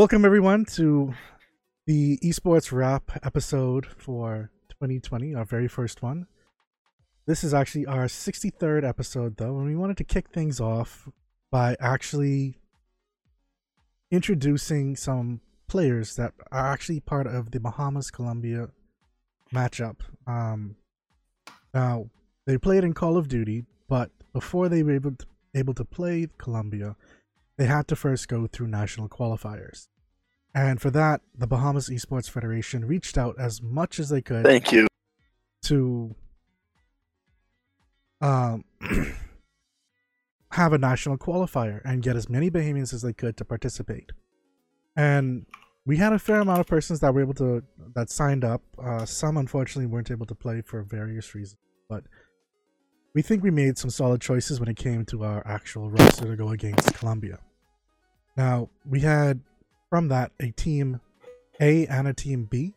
Welcome everyone to the esports wrap episode for 2020, our very first one. This is actually our 63rd episode though, and we wanted to kick things off by actually introducing some players that are actually part of the Bahamas Colombia matchup. Um, now they played in Call of Duty, but before they were able to, able to play Colombia, they had to first go through national qualifiers. And for that, the Bahamas Esports Federation reached out as much as they could. Thank you. To um, have a national qualifier and get as many Bahamians as they could to participate. And we had a fair amount of persons that were able to that signed up. Uh, some unfortunately weren't able to play for various reasons, but we think we made some solid choices when it came to our actual roster to go against Colombia. Now we had from that a team A and a team B,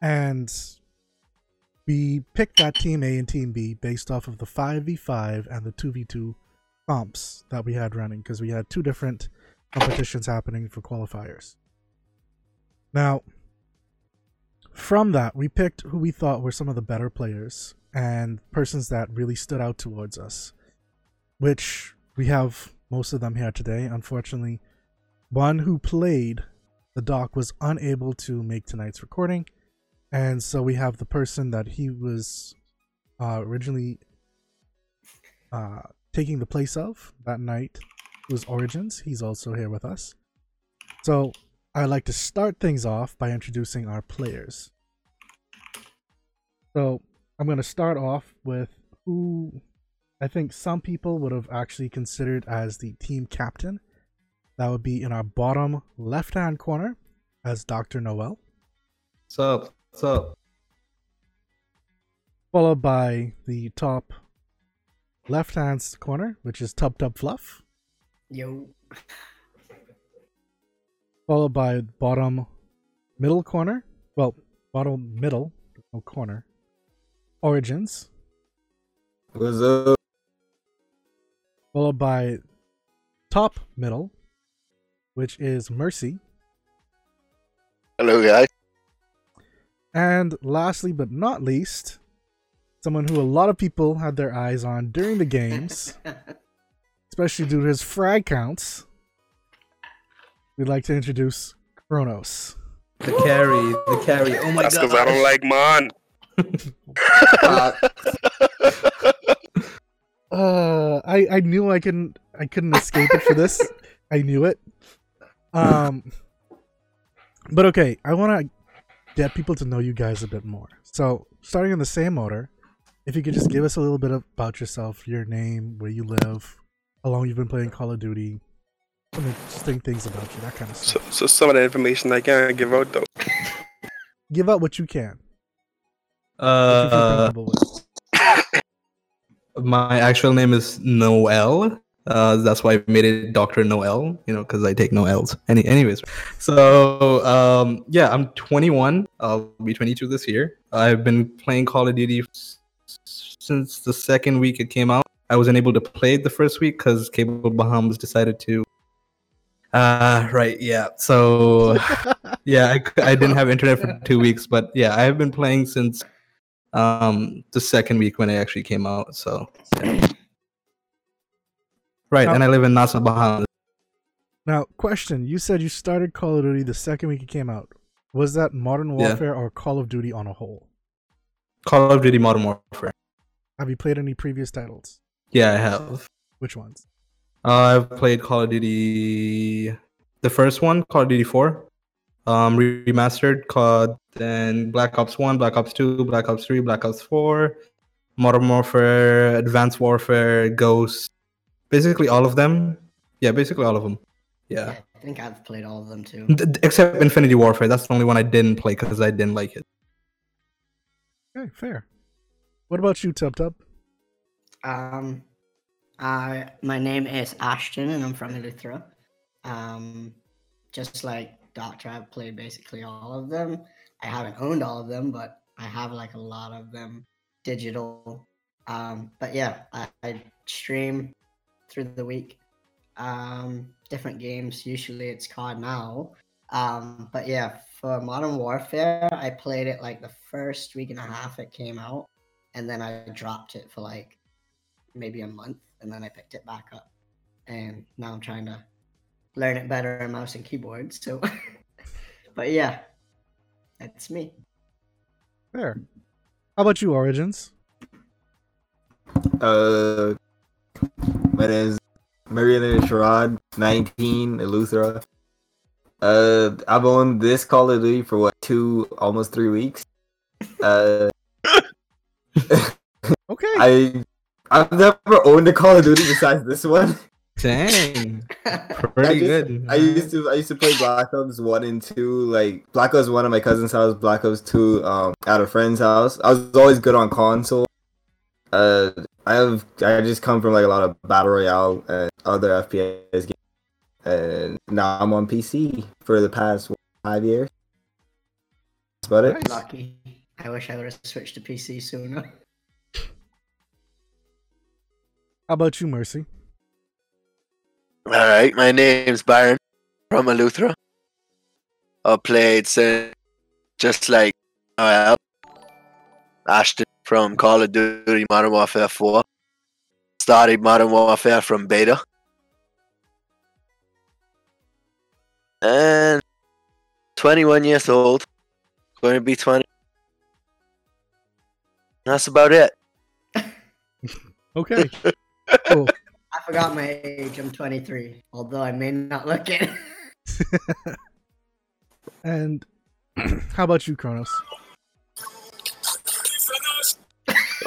and we picked that team A and team B based off of the 5v5 and the 2v2 comps that we had running because we had two different competitions happening for qualifiers. Now, from that, we picked who we thought were some of the better players and persons that really stood out towards us, which we have most of them here today. Unfortunately, one who played the doc was unable to make tonight's recording, and so we have the person that he was uh, originally uh, taking the place of that night was Origins. He's also here with us. So I'd like to start things off by introducing our players. So I'm going to start off with who I think some people would have actually considered as the team captain. That would be in our bottom left hand corner as Dr. Noel. What's up? What's up? Followed by the top left hand corner, which is Tub Tub Fluff. Yo. Followed by bottom middle corner. Well, bottom middle, no corner. Origins. What's up? Followed by top middle, which is Mercy. Hello, guys. And lastly but not least, someone who a lot of people had their eyes on during the games, especially due to his frag counts. We'd like to introduce Kronos. The carry, the carry. Oh my That's god! because I don't like mine. Uh, Uh, I I knew I couldn't I couldn't escape it for this. I knew it. Um, but okay, I want to get people to know you guys a bit more. So, starting in the same order, if you could just give us a little bit about yourself, your name, where you live, how long you've been playing Call of Duty, some interesting things about you, that kind of stuff. so some of the information I can't give out though. Give out what you can. What you uh, my actual name is Noel. Uh, that's why I made it Doctor Noel. You know, because I take no L's. Any, anyways. So um, yeah, I'm 21. I'll be 22 this year. I've been playing Call of Duty since the second week it came out. I wasn't able to play it the first week because Cable Bahamas decided to. Uh, right. Yeah. So yeah, I, I didn't have internet for two weeks, but yeah, I have been playing since um the second week when it actually came out. So yeah. Right, and I live in Nassau, Bahamas. Now, question: You said you started Call of Duty the second week it came out. Was that Modern Yeah. Warfare or Call of Duty on a whole? Call of Duty Modern Warfare. Have you played any previous titles? Yeah, I have. Which ones? Uh, I've played Call of Duty, the first one, Call of Duty Four, um, remastered, called then Black Ops One, Black Ops Two, Black Ops Three, Black Ops Four, Modern Warfare, Advanced Warfare, Ghost, basically all of them. Yeah, basically all of them. Yeah. I think I've played all of them too. D- d- except Infinity Warfare. That's the only one I didn't play because I didn't like it. Okay, fair. What about you, Tub Tub? Um, I my name is Ashton and I'm from Eleuthera. Um, just like Doctor, I've played basically all of them. I haven't owned all of them, but I have like a lot of them digital. Um, but yeah, I, I stream through the week. um, different games. Usually it's COD now. Um, but yeah, for Modern Warfare, I played it like the first week and a half it came out, and then I dropped it for like maybe a month, and then I picked it back up, and now I'm trying to learn it better in mouse and keyboard. So, but yeah, that's me. Fair. How about you, Origins? Uh, my name is Mariana Sherrod, 19, Eleuthera. Uh, I've owned this Call of Duty for what, two, almost three weeks. Uh, Okay. I, I've never owned a Call of Duty besides this one. Dang, I pretty just- good. I used to I used to play Black Ops one and two. Like Black Ops one at my cousin's house, Black Ops two um at a friend's house. I was always good on console. Uh, I have I just come from like a lot of battle royale and other FPS games, and now I'm on PC for the past five years. That's about it. Lucky. I wish I would have switched to PC sooner. How about you, Mercy? All right, my name's Byron from Eleuthera. I played since just like Noel Ashton from Call of Duty Modern Warfare 4. Started Modern Warfare from beta. And 21 years old. Going to be 20. That's about it. Okay. cool. I forgot my age. I'm 23, although I may not look it. And how about you, Kronos?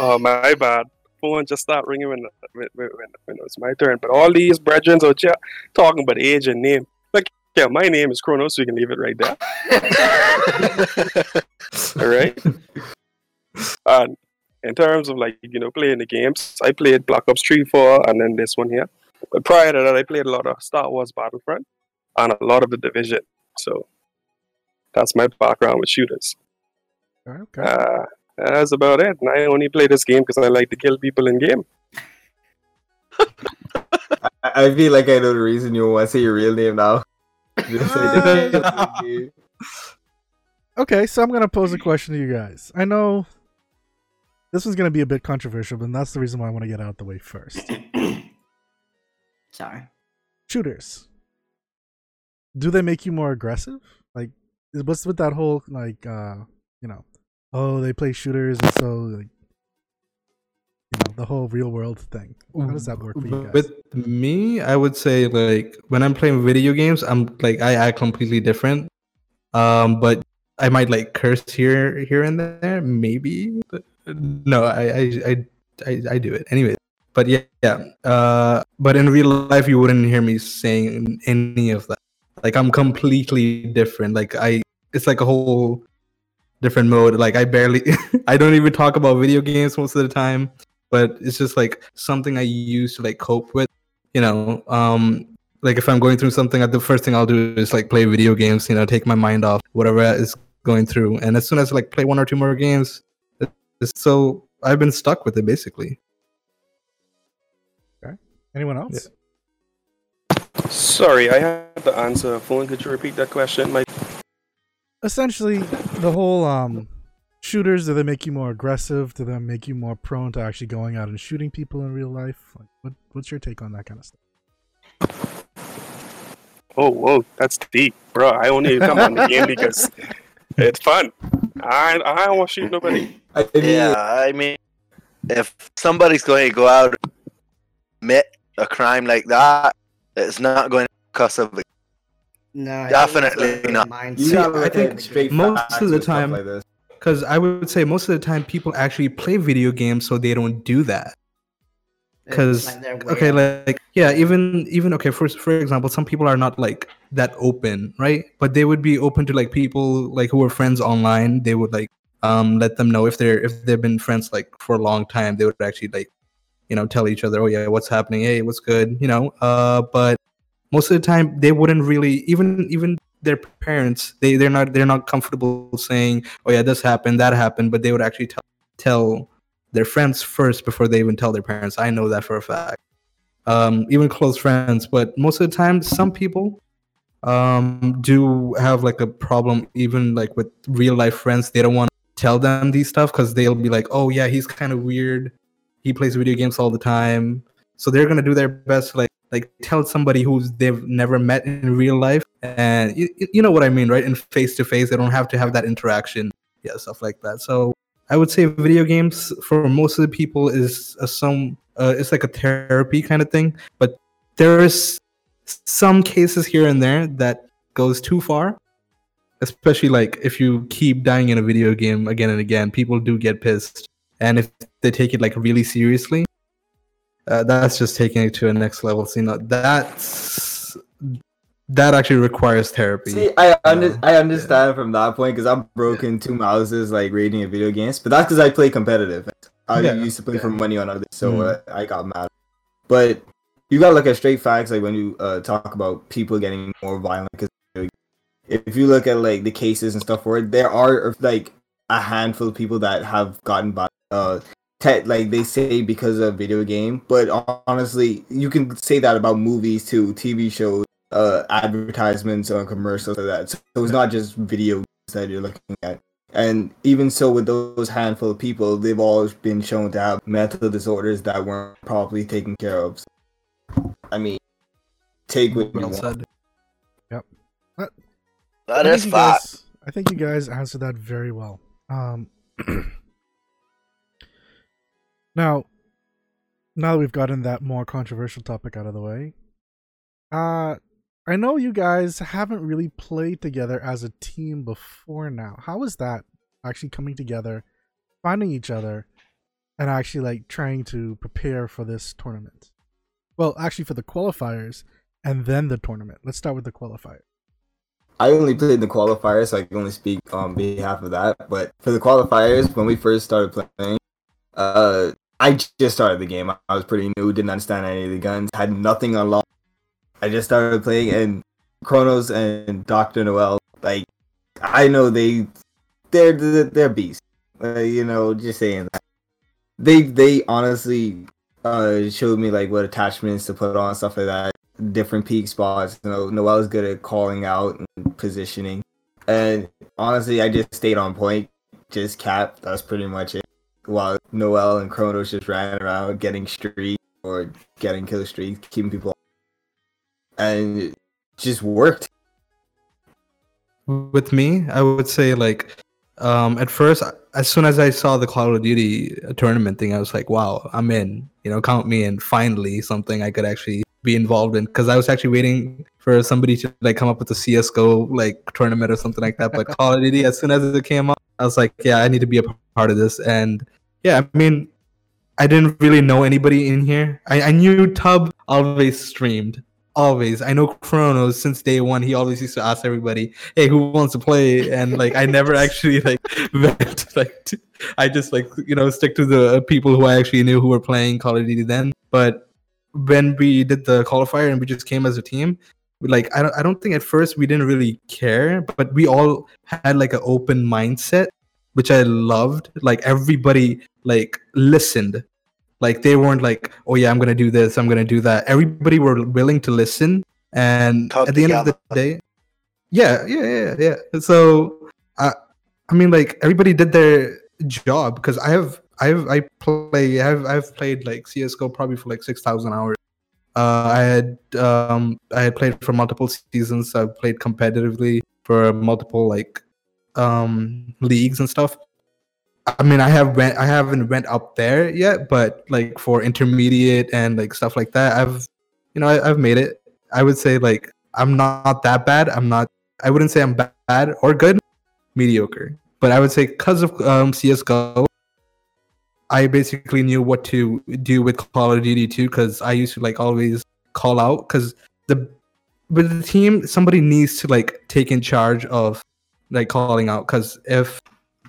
Oh my bad. Phone just stopped ringing when, when, when, when it was my turn. But all these brethren out here talking about age and name. Like, yeah, my name is Chronos, so you can leave it right there. All right. and in terms of like you know playing the games, I played Black Ops Three, Four, and then this one here. But prior to that, I played a lot of Star Wars Battlefront and a lot of the Division. So that's my background with shooters. Okay. Uh, that's about it. And I only play this game because I like to kill people in game. I, I feel like I know the reason you want to say your real name now. Just say the- Okay, so I'm gonna pose a question to you guys. I know this one's gonna be a bit controversial, but that's the reason why I want to get out the way first. Sorry. Shooters. Do they make you more aggressive? Like, what's with that whole like, uh, you know, oh they play shooters and so like, you know, the whole real world thing. How does that work for you guys? With me, I would say like when I'm playing video games, I'm like I act completely different. Um, but I might like curse here, here and there, maybe. But no, I, I, I, I, I do it anyway. But yeah, yeah. Uh, but in real life, you wouldn't hear me saying any of that. Like I'm completely different. Like I, it's like a whole different mode. Like I barely, I don't even talk about video games most of the time but it's just like something I use to like cope with. You know, um, like if I'm going through something, uh, the first thing I'll do is like play video games. You know, take my mind off whatever is going through, and as soon as I, like play one or two more games, it's so I've been stuck with it basically. Okay. Anyone else? Sorry, I had to answer. Phone, could you repeat that question? My Essentially, the whole um, shooters. Do they make you more aggressive? Do they make you more prone to actually going out and shooting people in real life? Like, what, what's your take on that kind of stuff? oh, whoa, that's deep, bro. I only come on the game because it's fun. I I don't want to shoot nobody. I mean, Yeah, I mean, if somebody's going to go out and commit a crime like that, it's not going to cause of it. No, I think that's Definitely not. mindset. You I think straight most of the with stuff time- like. Because I would say most of the time people actually play video games, so they don't do that. Because like okay out. like yeah even even okay for for example some people are not like that open right but they would be open to like people like who are friends online they would like um let them know if they're if they've been friends like for a long time they would actually like you know tell each other oh yeah what's happening hey what's good you know uh but most of the time they wouldn't really even even their parents they they're not they're not comfortable saying oh yeah this happened that happened but they would actually tell tell their friends first before they even tell their parents. I know that for a fact. um, even close friends. But most of the time, some people um, do have like a problem, even like with real life friends. They don't want to tell them these stuff because they'll be like, "Oh yeah, he's kind of weird. He plays video games all the time." So they're gonna do their best, like like tell somebody who's they've never met in real life, and you, you know what I mean, right? In face to face, they don't have to have that interaction, yeah, stuff like that. So I would say video games for most of the people is a some uh, it's like a therapy kind of thing, but there is some cases here and there that goes too far. Especially like if you keep dying in a video game again and again, people do get pissed, and if they take it like really seriously, uh, that's just taking it to a next level. So you know that's that actually requires therapy. See, I under, I understand from that point because I'm broken two mouses like rating a video games, but that's because I play competitive. I Yeah. used to play for money on others, so Mhm. uh, I got mad. But you gotta look at straight facts, like when you uh, talk about people getting more violent. Because if you look at like the cases and stuff for it, there are like a handful of people that have gotten by. Uh, te- like they say because of video game, but honestly, you can say that about movies too, TV shows, uh, advertisements or commercials like that. So it's not just video games that you're looking at. And even so, with those handful of people, they've always been shown to have mental disorders that weren't properly taken care of. So, I mean, take what you Well want. said. That I is think you guys- I think you guys answered that very well. Um, now, now that we've gotten that more controversial topic out of the way, uh, I know you guys haven't really played together as a team before now. How is that actually coming together, finding each other, and actually like trying to prepare for this tournament? Well, actually, for the qualifiers and then the tournament. Let's start with the qualifier. I only played the qualifiers, so I can only speak on behalf of that. But for the qualifiers, when we first started playing, uh, I just started the game. I was pretty new, didn't understand any of the guns, had nothing unlocked. I just started playing, and Chronos and Doctor Noel, like, I know they, they're they're, beasts. Uh, you know, just saying that. They they honestly uh showed me like what attachments to put on stuff like that different peak spots. You know, Noel's good at calling out and positioning. And honestly, I just stayed on point, just cap. That's pretty much it. While Noel and Kronos just ran around getting streak or getting kill streaks, keeping people. And it just worked. with me i would say like um at first as soon as i saw the call of duty tournament thing i was like wow i'm in you know count me in finally something i could actually be involved in because i was actually waiting for somebody to like come up with a csgo like tournament or something like that but call of duty as soon as it came out i was like yeah i need to be a part of this and yeah i mean i didn't really know anybody in here. I, I knew tub always streamed. Always. I know chronos since day one. He always used to ask everybody hey who wants to play? And like i never actually like went like i just like you know stick to the people who i actually knew who were playing call of duty then. But when we did the qualifier and we just came as a team like i don't, I don't think at first we didn't really care but we all had like an open mindset which i loved. Like everybody like listened. Like they weren't like oh yeah i'm gonna do this i'm gonna do that. Everybody were willing to listen and Come at the end of the day yeah yeah yeah yeah. So i i mean like everybody did their job because i have i've i play i've i've played like csgo probably for like 6000 hours. Uh i had um i had played for multiple seasons i've played competitively for multiple like um leagues and stuff I mean, I have went, I haven't went up there yet, but like for intermediate and like stuff like that, I've, you know, I, I've made it. I would say like I'm not that bad. I'm not. I wouldn't say I'm bad or good, mediocre. But I would say because of um, CS:GO, I basically knew what to do with Call of Duty too. Because I used to like always call out because the with the team somebody needs to like take in charge of like calling out because if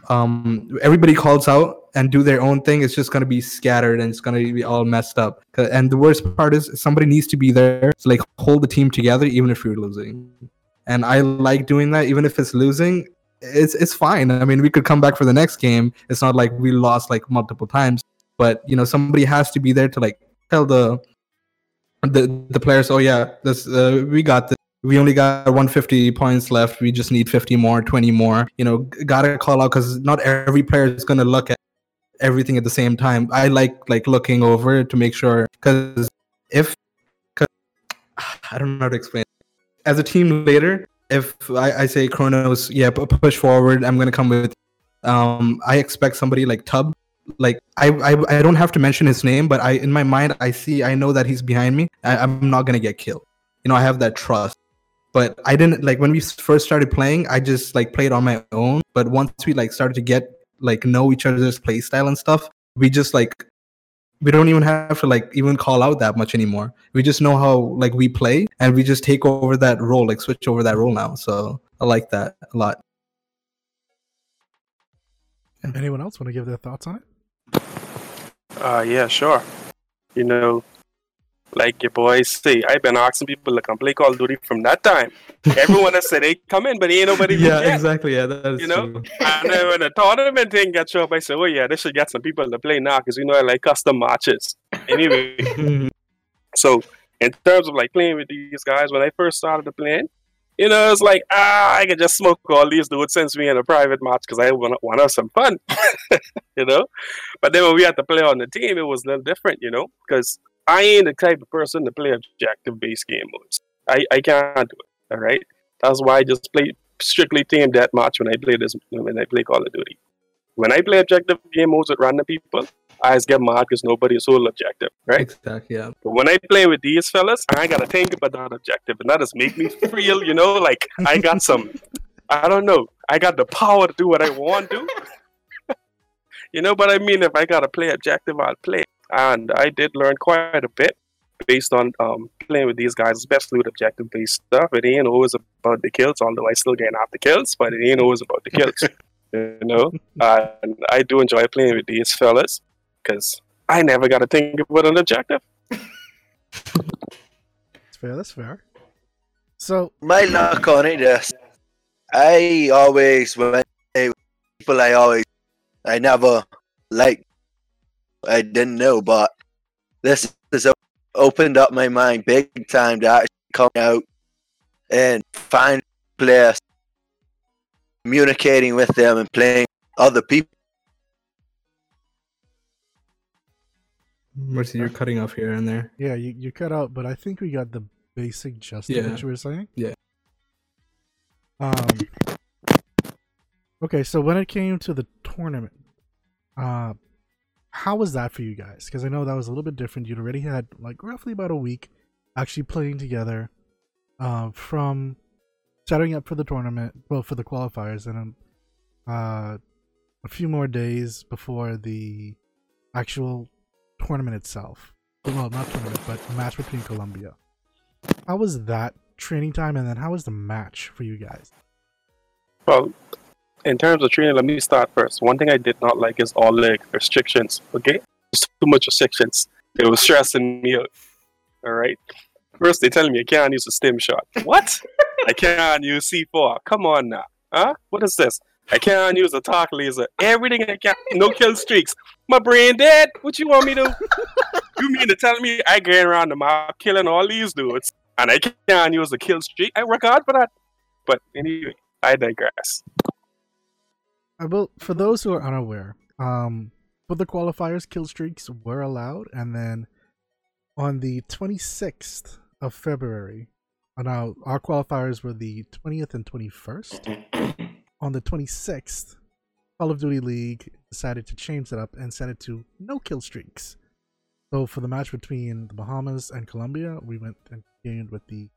um everybody calls out and do their own thing it's just going to be scattered and it's going to be all messed up. and the worst part is somebody needs to be there to like hold the team together even if you're losing and i like doing that even if it's losing it's it's fine i mean we could come back for the next game it's not like we lost like multiple times but you know somebody has to be there to like tell the the the players. Oh yeah, this uh, we got this. We only got 150 points left. We just need 50 more, 20 more. You know, gotta call out because not every player is gonna look at everything at the same time. I like like looking over to make sure because if 'cause- I don't know how to explain. As a team leader, if I, I say Chronos, yeah, push forward, I'm gonna come with. Um, I expect somebody like Tub. Like I, I, I don't have to mention his name, but I, in my mind, I see, I know that he's behind me. I, I'm not gonna get killed. You know, I have that trust. But I didn't like when we first started playing. I just like played on my own. But once we like started to get like know each other's play style and stuff, we just like we don't even have to like even call out that much anymore. We just know how like we play and we just take over that role, like switch over that role now. So I like that a lot. Anyone else want to give their thoughts on it? Uh, yeah, sure. You know, like your boys say, I've been asking people to come play Call of Duty from that time. Everyone has said hey, come in, but ain't nobody yeah, yet. exactly. Yeah, that is You know? true. And then when the tournament thing gets up, I said, oh yeah, they should get some people to play now because you know I like custom matches. Anyway, so in terms of like playing with these guys, when I first started to playing, you know, it's like ah, I can just smoke all these dudes since we in a private match because I want want to have some fun, you know. But then when we had to play on the team, it was a little different, you know, because I ain't the type of person to play objective based game modes. I I can't do it. All right, that's why I just play strictly team deathmatch when I play this when I play Call of Duty. When I play objective game modes with random people, I just get mad because nobody is whole objective, right? Exactly. Yeah. But when I play with these fellas, I gotta think about that objective, and that just make me feel, you know, like I got some, I don't know, I got the power to do what I want to. you know, but I mean, if I gotta play objective, I'll play. And I did learn quite a bit based on um, playing with these guys, especially with objective based stuff. It ain't always about the kills, although I still getting after kills, but it ain't always about the kills. you know, and I do enjoy playing with these fellas because I never got to think about an objective. That's fair. That's fair. So My luck on it is I always when I people I always I never like I didn't know but this has opened up my mind big time to actually come out and find players communicating with them and playing other people. Mercy, you're cutting off here and there. yeah, you, you cut out, but I think we got the basic gist of Yeah. what you were saying. Yeah. Um. Okay, so when it came to the tournament, uh, how was that for you guys? Because I know that was a little bit different. You'd already had like roughly about a week actually playing together, uh, from setting up for the tournament, well, for the qualifiers, and uh, a few more days before the actual tournament itself. Well, not tournament, but match between Colombia. How was that training time, and then how was the match for you guys? Well, in terms of training, let me start first. One thing I did not like is all the restrictions. Okay, There's too much restrictions. It was stressing me out. All right. First, they telling me I can't use a stim shot. What? I can't use C4. Come on now. Huh? What is this? I can't use a tac laser. Everything I can't. No kill streaks. My brain dead. What you want me to? you mean to tell me I get around the map killing all these dudes and I can't use a kill streak? I work hard for that. But anyway, I digress. Uh, well, for those who are unaware, um, for the qualifiers, kill streaks were allowed, and then on the 26th of February, uh, now our qualifiers were the 20th and 21st. on the 26th, Call of Duty League decided to change it up and set it to no kill streaks. So for the match between the Bahamas and Colombia, we went and continued with the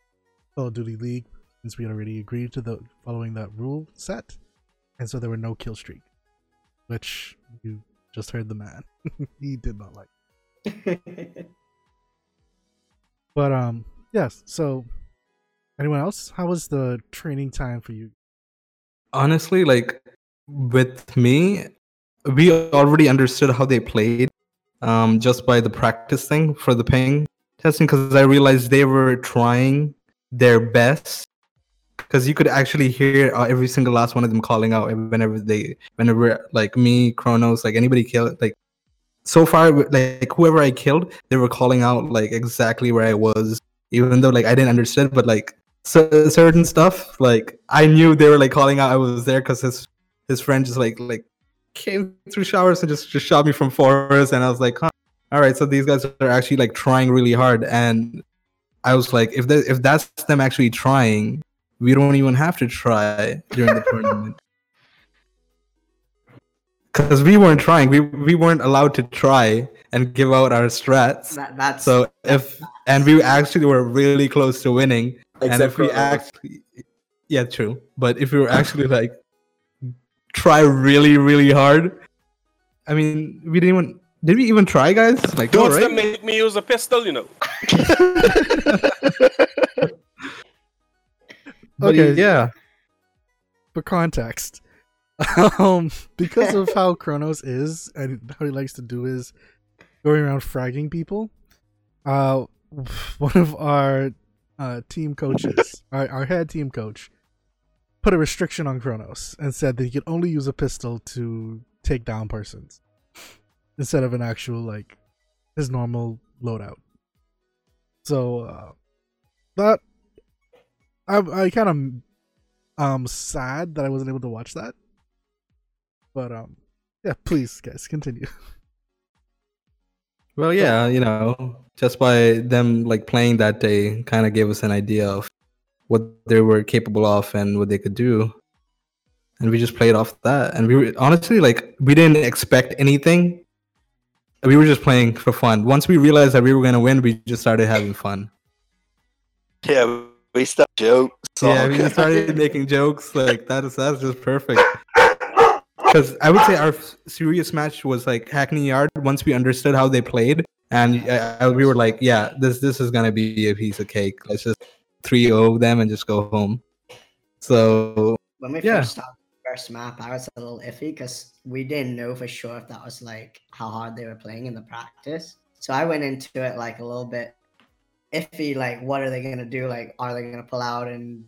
Call of Duty League since we had already agreed to the following that rule set and so there were no kill streak, which you just heard the man. he did not like. But um, yes. So, anyone else? How was the training time for you? honestly like with me we already understood how they played um just by the practice thing for the ping testing because i realized they were trying their best because you could actually hear uh, every single last one of them calling out whenever they whenever like me chronos like anybody killed, like so far, like whoever I killed, they were calling out like exactly where I was, even though like I didn't understand, but like cer- certain stuff, like I knew they were like calling out I was there because his his friend just like like came through showers and just just shot me from forest, and I was like, huh. all right, so these guys are actually like trying really hard, and I was like, if if that's them actually trying, we don't even have to try during the tournament. Because we weren't trying, we we weren't allowed to try and give out our strats. That, that's So if and we actually were really close to winning, and Except if we for actually, yeah, true. But if we were actually like try really really hard, I mean, we didn't even did we even try, guys? Like, no, Don't right? make me use a pistol, you know. But Okay. yeah, for context, um, because of how Kronos is and how he likes to do is going around fragging people, uh, one of our uh, team coaches, our, our head team coach, put a restriction on Kronos and said that he could only use a pistol to take down persons instead of an actual like his normal loadout. So uh, that I I kind of um sad that I wasn't able to watch that. But um yeah, please guys continue. Well, yeah, you know, just by them like playing that day, kind of gave us an idea of what they were capable of and what they could do, and we just played off that. And we were honestly like, we didn't expect anything. We were just playing for fun. Once we realized that we were gonna win, we just started having fun. Yeah, we start jokes. yeah, all we good. just started making jokes like that. Is that's just perfect. Because I would say our serious match was like Hackney Yard. Once we understood how they played, and uh, we were like, yeah, this this is gonna be a piece of cake. Let's just 3-0 them and just go home. So when we yeah. first started the first map, I was a little iffy because we didn't know for sure if that was like how hard they were playing in the practice. So I went into it like a little bit iffy, like what are they gonna do? Like, are they gonna pull out and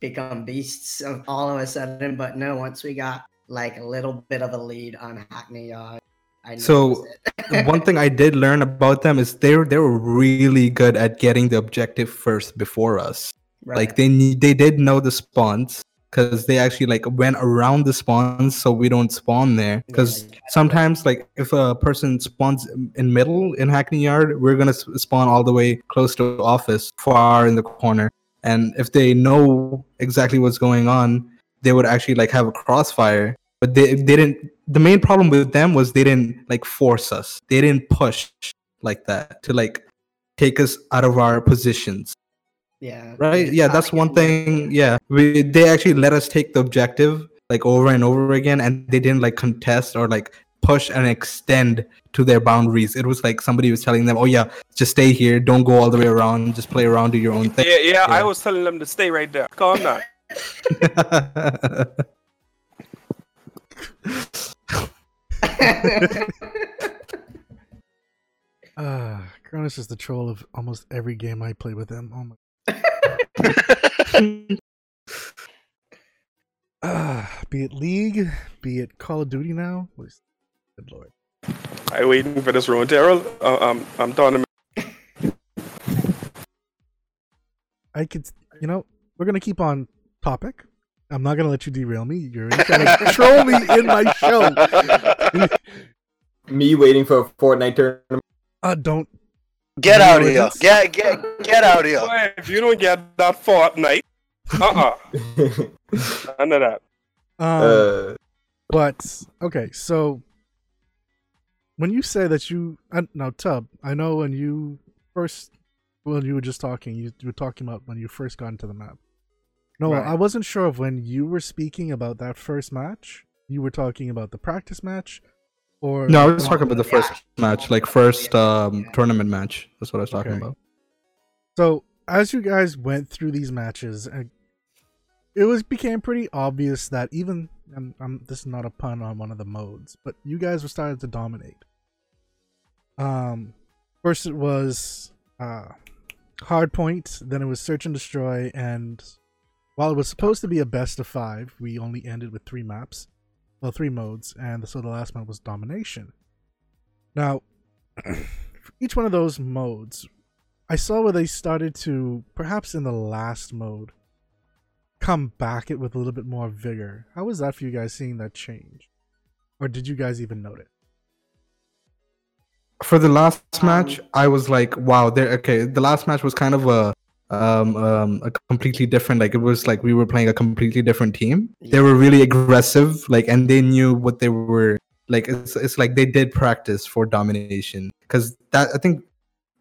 become beasts of all of a sudden? But no, once we got like a little bit of a lead on Hackney Yard, I So, that was it. one thing I did learn about them is they were they were really good at getting the objective first before us. Right. Like they they did know the spawns because they actually like went around the spawns so we don't spawn there. Because sometimes like if a person spawns in middle in Hackney Yard, we're gonna spawn all the way close to office, far in the corner. And if they know exactly what's going on, they would actually like have a crossfire. But they they didn't. The main problem with them was they didn't like force us. They didn't push like that to like take us out of our positions yeah, right? yeah that's one get more- thing yeah. We they actually let us take the objective like over and over again and they didn't like contest or like push and extend to their boundaries. It was like somebody was telling them oh yeah just stay here. Don't go all the way around. Just play around do your own thing. Yeah, yeah, I was telling them to stay right there. Calm down. Ah, Kronos is the troll of almost every game I play with him. Oh my Ah, be it League, be it Call of Duty now. Good lord. I waiting for this round, Daryl. Uh, I'm I'm tournament. I could, you know, we're gonna keep on topic. I'm not gonna let you derail me. You're already trying to troll me in my show. Me waiting for a Fortnite tournament. Uh, don't. Get No, out of here! Get get get out of here! Boy, if you don't get that Fortnite, uh-uh, none of that. Um, uh, But okay, so when you say that you now Tub, I know when you first when you were just talking, you, you were talking about when you first got into the map. No, Right. I wasn't sure of when you were speaking about that first match. You were talking about the practice match, or no i was talking about the Yeah. first match like first um tournament match that's what i was talking Okay. about So as you guys went through these matches, it was became pretty obvious that even um, um, this is not a pun on one of the modes, but you guys were starting to dominate. Um, first it was uh, hard point, then it was search and destroy, and while it was supposed to be a best of five, we only ended with three maps, well, three modes, and so the last map was domination. Now, each one of those modes, I saw where they started to, perhaps in the last mode, come back it with a little bit more vigor. How was that for you guys seeing that change? Or did you guys even note it? For the last match, I was like, wow, there okay, the last match was kind of a um um a completely different like it was like we were playing a completely different team. They were really aggressive, like and they knew what they were like it's, it's like they did practice for domination because that I think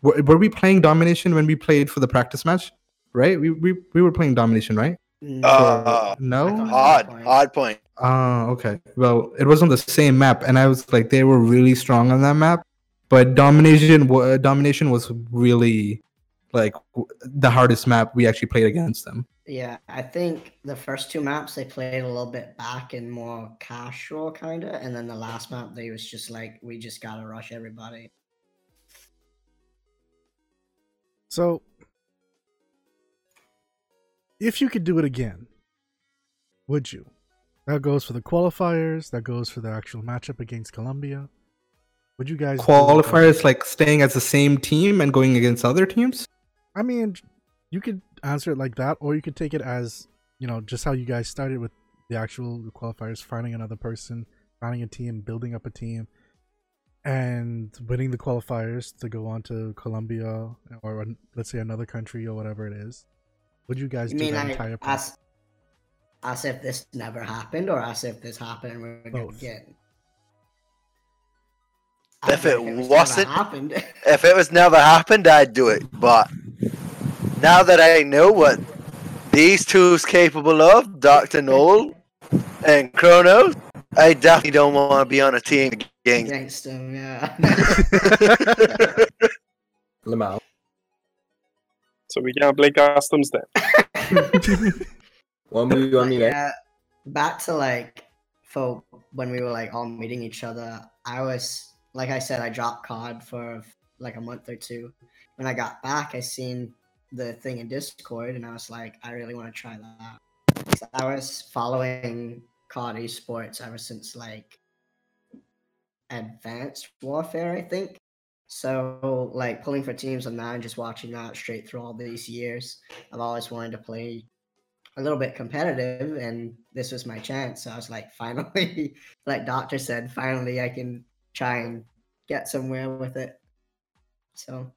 were, were we playing domination when we played for the practice match, right? We we, we were playing domination, right? Mm, Uh, no. Odd, odd point. Ah, okay. Well, it was on the same map, and I was like, they were really strong on that map. But domination, wa- domination was really like w- the hardest map we actually played against them. Yeah, I think the first two maps they played a little bit back and more casual kind of, and then the last map they was just like we just gotta rush everybody. So, if you could do it again, would you? That goes for the qualifiers. That goes for the actual matchup against Colombia. Would you guys do it? Qualifiers like staying as the same team and going against other teams. I mean, you could answer it like that, or you could take it as you know, just how you guys started with the actual qualifiers, finding another person, finding a team, building up a team, and winning the qualifiers to go on to Colombia or let's say another country or whatever it is. Would you guys You do mean that like entire process? as as if this never happened, or as if this happened and we're gonna Both. get? If I'd it was wasn't happened. If it was never happened, I'd do it. But now that I know what these two's capable of, Doctor Noel and Chronos, I definitely don't want to be on a team against. against him, yeah. Lamau. So we can't play customs then. One move on me next. yeah, back to like for when we were like all meeting each other. I was like I said, I dropped COD for like a month or two. When I got back, I seen the thing in Discord, and I was like, I really want to try that. 'Cause I was following COD esports ever since like Advanced Warfare, I think. So like pulling for teams on that and just watching that straight through all these years, I've always wanted to play a little bit competitive and this was my chance so i was like finally like doctor said finally i can try and get somewhere with it so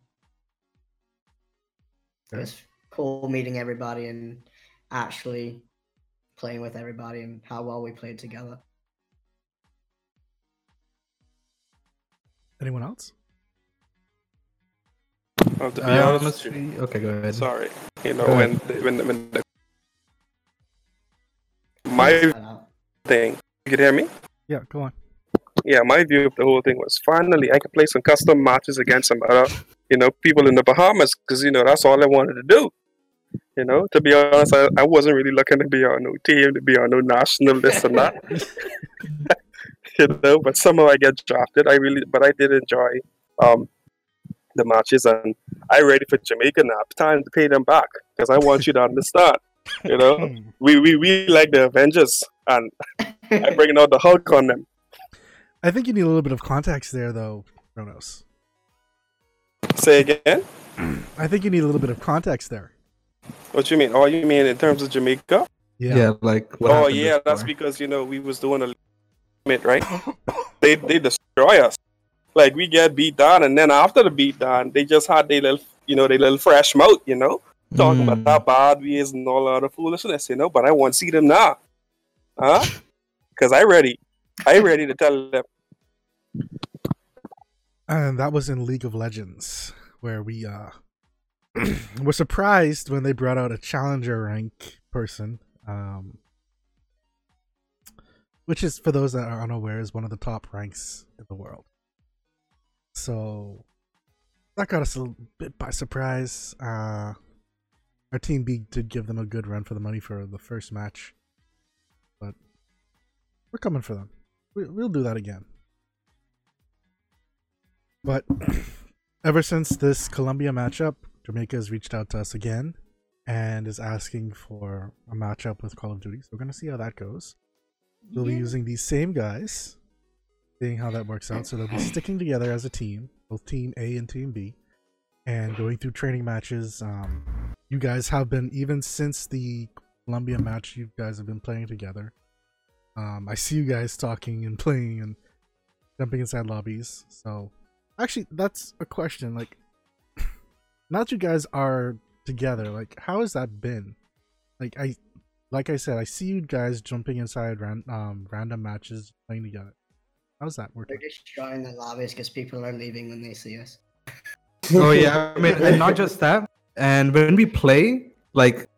it Okay. was cool meeting everybody and actually playing with everybody and how well we played together Anyone else? Well, to be Uh, honest, let's with you, see. okay, go ahead. sorry. You know when the, when when the my thing. You can hear me? Yeah, go on. yeah, my view of the whole thing was finally I could play some custom matches against some other, you know, people in the Bahamas because you know that's all I wanted to do. You know, to be honest, I, I wasn't really looking to be on no team, to be on no national this and that. you know, but somehow I get drafted. I really, but I did enjoy um the matches, and I ready for Jamaica now. Time to pay them back because I want you to understand. You know, Hmm. we we we like the Avengers, and I'm bringing out the Hulk on them. I think you need a little bit of context there, though, Kronos. Say again. I think you need a little bit of context there. What you mean? Oh, you mean in terms of Jamaica? Yeah, yeah like what oh, happened yeah, that's because you know we was doing a limit, right? they they destroy us. Like we get beat down, and then after the beat down, they just had their little, you know, their little fresh mouth, you know, talking Mm. about how bad we is and all other foolishness, you know. But I want to see them now, huh? Because I ready, I ready to tell them. And that was in League of Legends, where we uh were surprised when they brought out a challenger rank person, um, which is for those that are unaware is one of the top ranks in the world. So that got us a bit by surprise. Uh, our team B did give them a good run for the money for the first match, but we're coming for them. We, we'll do that again. But ever since this Colombia matchup, Jamaica has reached out to us again and is asking for a matchup with Call of Duty. So we're gonna see how that goes. We'll be using these same guys seeing how that works out. So they'll be sticking together as a team, both Team A and Team B, and going through training matches. Um, you guys have been even since the Colombia match. You guys have been playing together. Um, I see you guys talking and playing and jumping inside lobbies. So, actually, that's a question. Like, now that you guys are together, like, how has that been? Like, I, like I said, I see you guys jumping inside ran, um, random matches, playing together. How's that working? We're destroying the lobbies because people are leaving when they see us. oh yeah, I mean, and not just that. And when we play, like,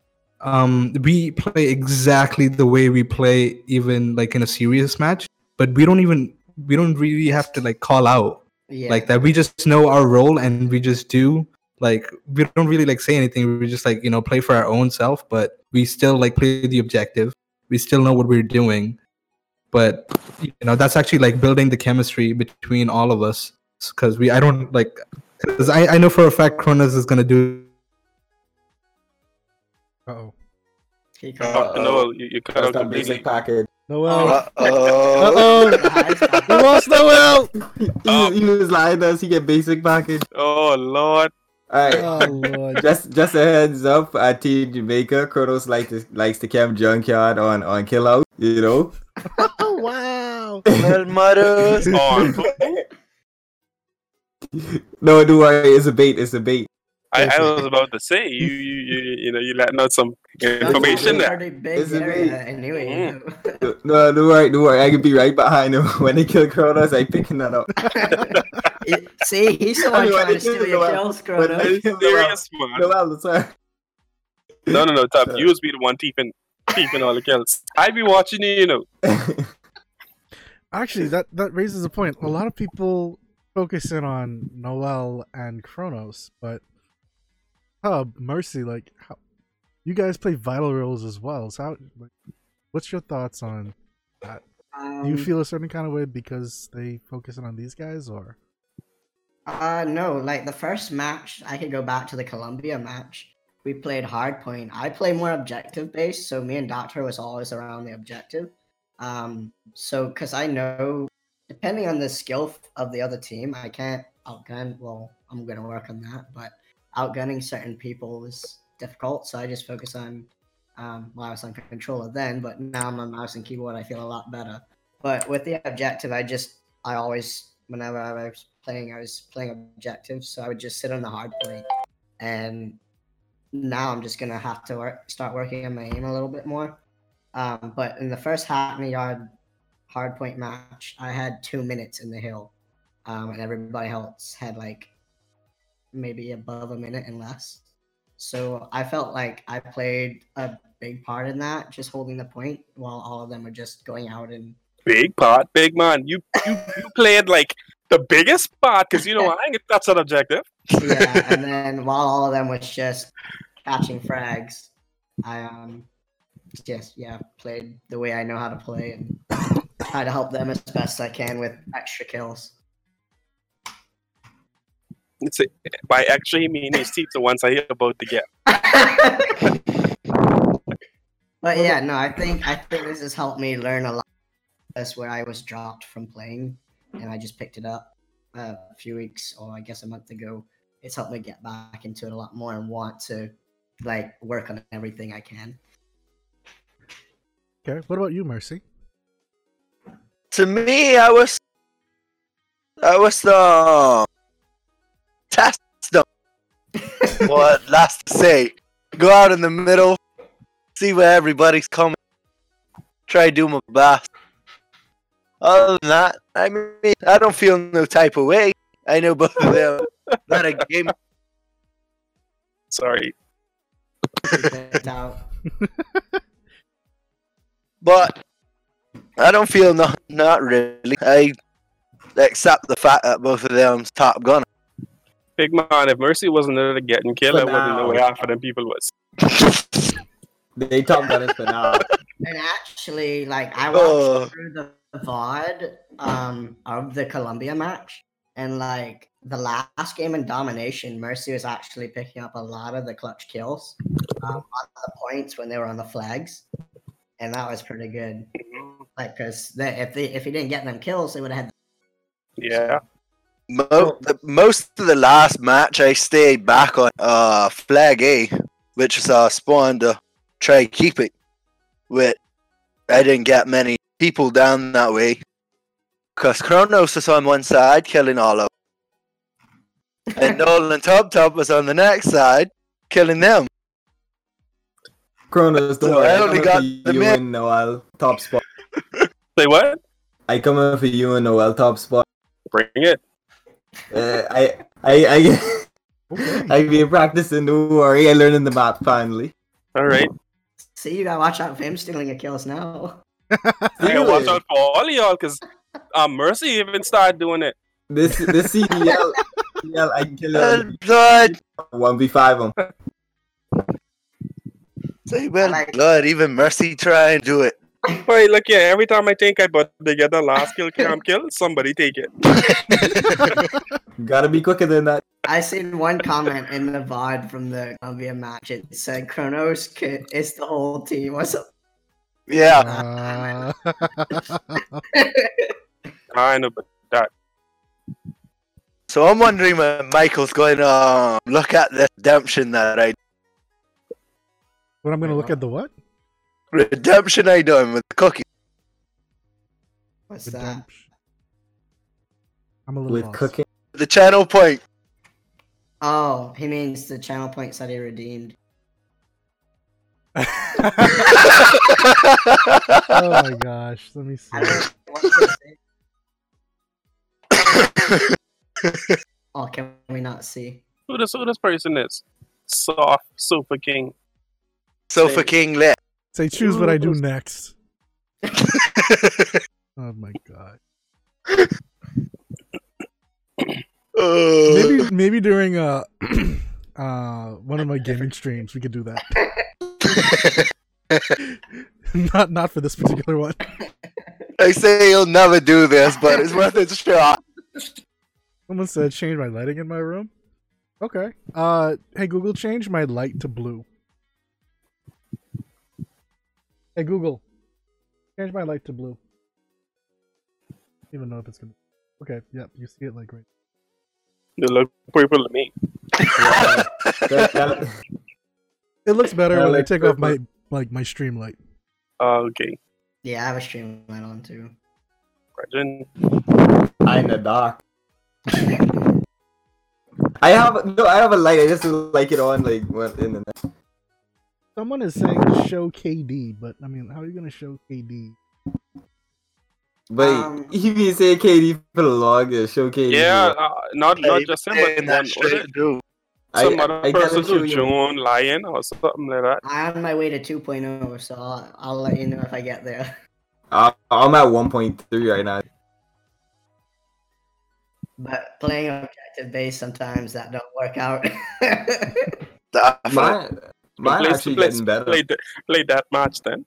um, we play exactly the way we play, even like in a serious match. But we don't even we don't really have to like call out Yeah. like that. We just know our role and we just do. Like we don't really like say anything. We just like you know play for our own self, but we still like play the objective. We still know what we're doing, but you know that's actually like building the chemistry between all of us. Because we, I don't like, because I, I know for a fact Kronos is gonna do Uh oh. He can't- no, you, you cut That's out that completely. basic package. Noel. Uh oh. Uh oh. we lost Noel. He, he was lying to us. He get basic package. Oh lord. All right. Oh lord. Just just a heads up, at Team Jamaica, Kronos like to, likes to camp junkyard on on kill out. You know. Oh wow. Well, mothers. Oh, no, don't worry. It's a bait. It's a bait. I, I was about to say you you you, you know you letting out some information a there. pretty big Is it area me? Uh, anyway. Mm. No, don't worry. Don't worry. I can be right behind him when they kill Kronos. I picking that up. It- See, he's the one Anyway, trying to steal your kills, Kronos. Serious man. Noel, Noel, sorry. No no no, Tab. You was be the one keeping keeping all the kills. I be watching you, you know. Actually, that that raises a point. A lot of people focus in on Noel and Kronos, but Hub, Mercy, like how you guys play vital roles as well. So, how, like, what's your thoughts on? That? Do you Um, feel a certain kind of way because they focus on these guys, or Uh, no, like the first match, I could go back to the Colombia match. We played hardpoint. I play more objective based, so me and Doctor was always around the objective. Um, so because I know, depending on the skill of the other team, I can't outgun. Well, I'm gonna work on that, but outgunning certain people is difficult. So I just focus on. Um, was on controller then, but now on mouse and keyboard. I feel a lot better. But with the objective, I just I always whenever I was playing, I was playing objectives, so I would just sit on the hard point. And now I'm just gonna have to work, start working on my aim a little bit more. Um, but in the first half Hackney Yard hard point match, I had two minutes in the hill, um, and everybody else had like maybe above a minute and less. So I felt like I played a big part in that, just holding the point, while all of them were just going out and Big part, big man. You you, you played like the biggest part because you know I that's an objective. yeah, and then while all of them was just catching frags, I um just yeah played the way I know how to play and try to help them as best I can with extra kills. It's a, by extra he mean these teams the ones I hear about to get. but yeah, no, I think I think this has helped me learn a lot. That's where I was dropped from playing, and I just picked it up uh, a few weeks or I guess a month ago. It's helped me get back into it a lot more and want to like work on everything I can. okay? What about you, Mercy? To me, I was, I was the test them. what last to say? Go out in the middle, see where everybody's coming. Try do my best. Other than that, I mean, I don't feel no type of way. I know both of them. Not a game. Sorry. Picked. But I don't feel not not really. I accept the fact that both of them's top gunner. Big man, if Mercy wasn't there to getting killed, I For wouldn't know now. where half of them people was. They talk about it for now. And actually, like I watched Oh. through the VOD um of the Colombia match, and like the last game in domination, Mercy was actually picking up a lot of the clutch kills um, on the points when they were on the flags, and that was pretty good. Like, because if they if he didn't get them kills, they would have had Yeah. Mo- the, most of the last match, I stayed back on uh flag A, which was uh spawn to try to keep it. With I didn't get many people down that way, cause Kronos was on one side killing all of, them. and Nolan Top Top was on the next side killing them. Kronos, don't So worry. I I only only got got the you mid- and Noel top spot. Say what? I come in for you and Noel top spot. Bring it. Uh, I I I Okay. I been practicing. Don't worry. I learned in the map finally. All right. See, you gotta watch out for him stealing your kills now. I gotta watch out for all of y'all because uh, Mercy even started doing it. This this CDL, CDL I can kill him blood, one v five him. say well, like- blood. Even Mercy try and do it. Wait, look yeah. Every time I think I but they get the last kill cam kill, somebody take it. Gotta be quicker than that. I seen one comment in the VOD from the Colombia match. It said Kronos could, it's the whole team. What's up? Yeah, Uh, I know, but that So I'm wondering when Michael's going to um, look at the redemption that I but I'm gonna look at the what? Redemption I done with the cookie. What's that? Redemption. I'm a little With lost. cooking. The channel point. Oh, he means the channel points that he redeemed. oh my gosh. Let me see. I don't know what to say. Oh, can we not see? who this who this person is. Soft Super King. Sofa King lit. Say choose what I do next. Oh my god. Uh, Maybe maybe during uh uh one of my gaming streams we could do that. not not for this particular one. I say you'll never do this, but it's worth a shot. Someone said change my lighting in my room. Okay. Uh hey Google change my light to blue. Hey Google. Change my light to blue. Even know if it's gonna Okay, yep, you see it like right. They look purple to me. That- that- It looks better I when I like take off my like my stream light. Uh, okay. Yeah, I have a stream light on too. Imagine. I'm in the dark. I have no. I have a light. I just like it on like when in the night. Someone is saying show KD, but I mean, how are you gonna show KD? But Um, if you say KD for the log, uh, show KD. Yeah, uh, not not just him, but then that straight some I, other I person gotta show who you. Joan Lion or something like that. I'm on my way to 2.0, so I'll, I'll let you know if I get there. Uh, I'm at 1.3 right now. But playing objective based sometimes that don't work out. Definitely. Mine, mine Play- actually play- getting better. Play, play that match then.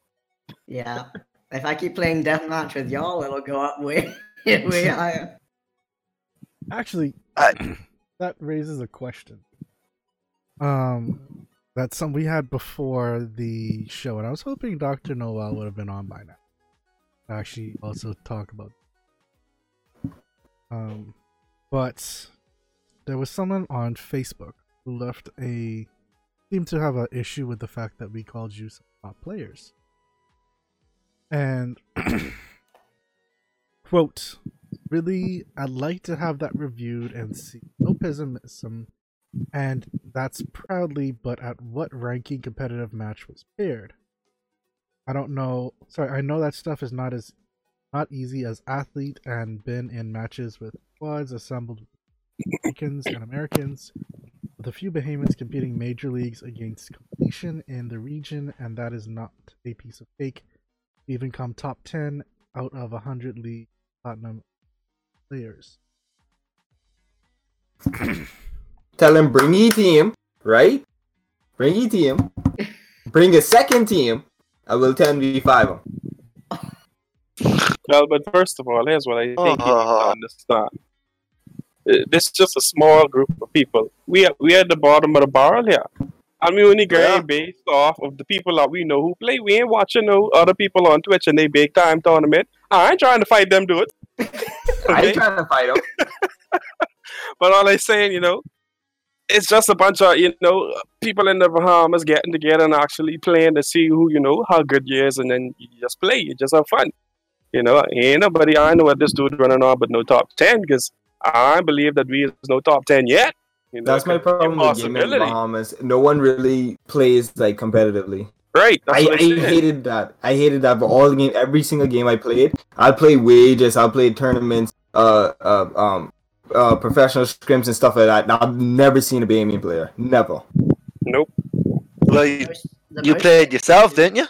yeah. If I keep playing deathmatch with y'all, it'll go up way way higher. Actually, I- that raises a question. Um, that's some we had before the show, and I was hoping Doctor Noel would have been on by now. to Actually, also talk about. Um, but there was someone on Facebook who left a seemed to have an issue with the fact that we called you top players. And quote, really, I'd like to have that reviewed and see no pessimism, and that's proudly, but at what ranking competitive match was paired? I don't know. Sorry, I know that stuff is not as not easy as athlete and been in matches with squads assembled Americans and Americans, with a few behemoths competing major leagues against completion in the region, and that is not a piece of cake. To even come top 10 out of 100 league platinum players. Tell him bring your team, right? Bring your team. Bring a second team. I will 10v5 them. Well, but first of all, here's what I think you need to Uh-huh. understand. Uh, This is just a small group of people. We are we are at the bottom of the barrel here. And we only Yeah. based off of the people that we know who play. We ain't watching no other people on Twitch and they big time tournament. I ain't trying to fight them, do it. I ain't trying to fight them. But all I'm saying, you know, it's just a bunch of, you know, people in the Bahamas getting together and actually playing to see who, you know, how good you is, and then you just play. You just have fun. You know, ain't nobody, I know what this dude running on, but no top 10, because I believe that we is no top 10 yet. You know, That's my problem with gaming in the. Bahamas. No one really plays like competitively. Right. I, I hated that. I hated that. But all the game, every single game I played, I played wages. I played tournaments, uh, uh, um, uh, professional scrims and stuff like that. And I've never seen a Bahamian player. Never. Nope. Well, you, you played yourself, didn't you?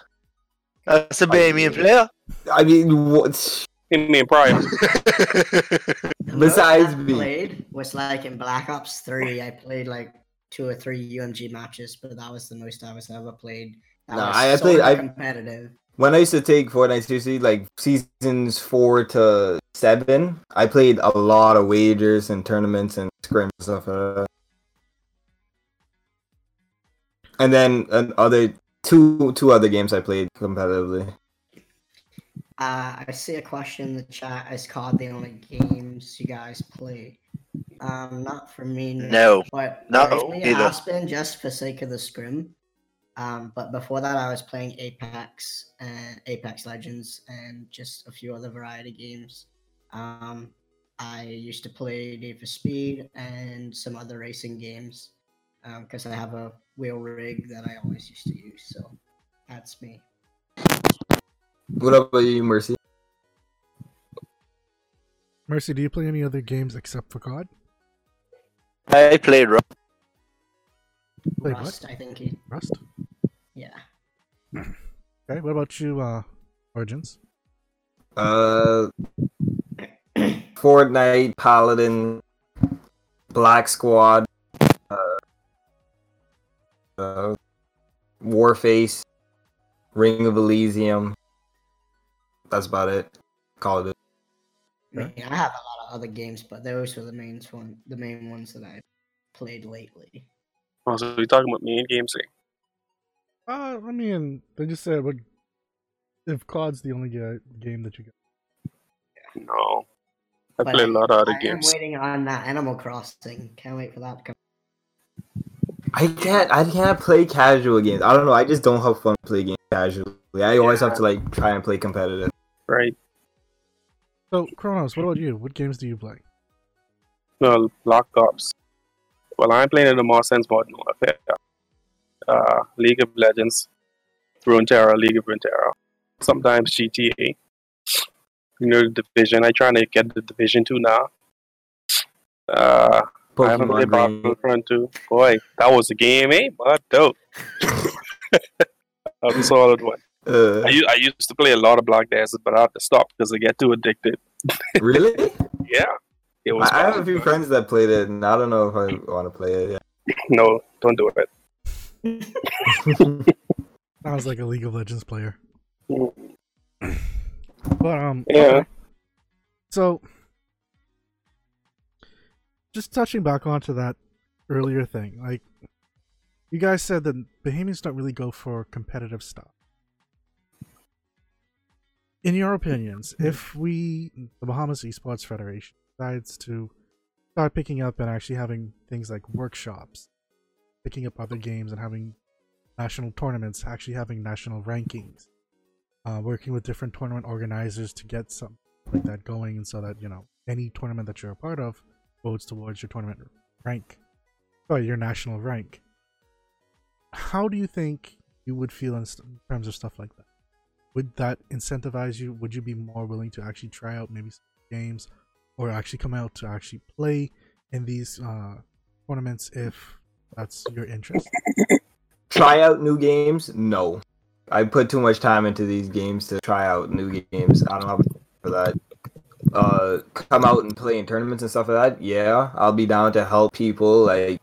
That's a Bahamian did. player. I mean, what? I mean, prior. The Besides I me. played was like in Black Ops 3. I played like two or three UMG matches, but that was the most I was ever played. That Nah, was I- I sorta played- I- competitive. When I used to take Fortnite seriously, like seasons four to seven, I played a lot of wagers and tournaments and scrims and stuff like that. And then uh, other two two other games I played competitively. Uh, I see a question in the chat. It's called the only games you guys play. Um, not for me. No. But No, neither. Aspen just for sake of the scrim. Um, but before that, I was playing Apex and Apex Legends and just a few other variety games. Um, I used to play Need for Speed and some other racing games because I have a wheel rig that I always used to use. So that's me. What about you, Mercy? Mercy, do you play any other games except for COD? I played Ru- Play what? Rust, I think. He, Rust. yeah. Okay. What about you, uh, Origins? Uh, Fortnite, Paladin, Black Squad, uh, uh, Warface, Ring of Elysium. That's about it. Call it. I, mean, I have a lot of other games, but those were the main one, the main ones that I played lately. Oh, so we're talking about main games here. Uh, I mean, they just said, what if COD's the only game that you got? No. I But play a lot of other I am waiting on that Animal Crossing. Can't wait for that to come. I can't. I can't play casual games. I don't know. I just don't have fun playing games casually. I always have to like try and play competitive. Right. So, Kronos, what about you? What games do you play? No, Black Ops. Well, I'm playing in the more sense Modern Warfare. Uh, League of Legends, Runeterra, League of Runeterra. Sometimes GTA. You know, the Division. I trying to get the Division 2 now. Uh, I haven't played Pokemon Battlefront 2. Boy, that was a game, eh? But dope. that was a solid one. Uh, I, u- I used to play a lot of Black Desert, but I had to stop because I get too addicted. really? Yeah. It was I I have a fun. few friends that played it, and I don't know if I want to play it. Yet. No, don't do it. Sounds like a League of Legends player. But um, Yeah. okay. So, just touching back onto that earlier thing, like you guys said that Bahamians don't really go for competitive stuff. In your opinions, if we, the Bahamas Esports Federation, decides to start picking up and actually having things like workshops, picking up other games and having national tournaments, actually having national rankings, uh, working with different tournament organizers to get something like that going, and so that you know any tournament that you're a part of goes towards your tournament rank, or your national rank. How do you think you would feel in terms of stuff like that? Would that incentivize you? Would you be more willing to actually try out maybe some games, or actually come out to actually play in these uh, tournaments if that's your interest? Try out new games? No. I put too much time into these games to try out new games. I don't have for that. Uh, come out and play in tournaments and stuff like that. Yeah, I'll be down to help people. Like,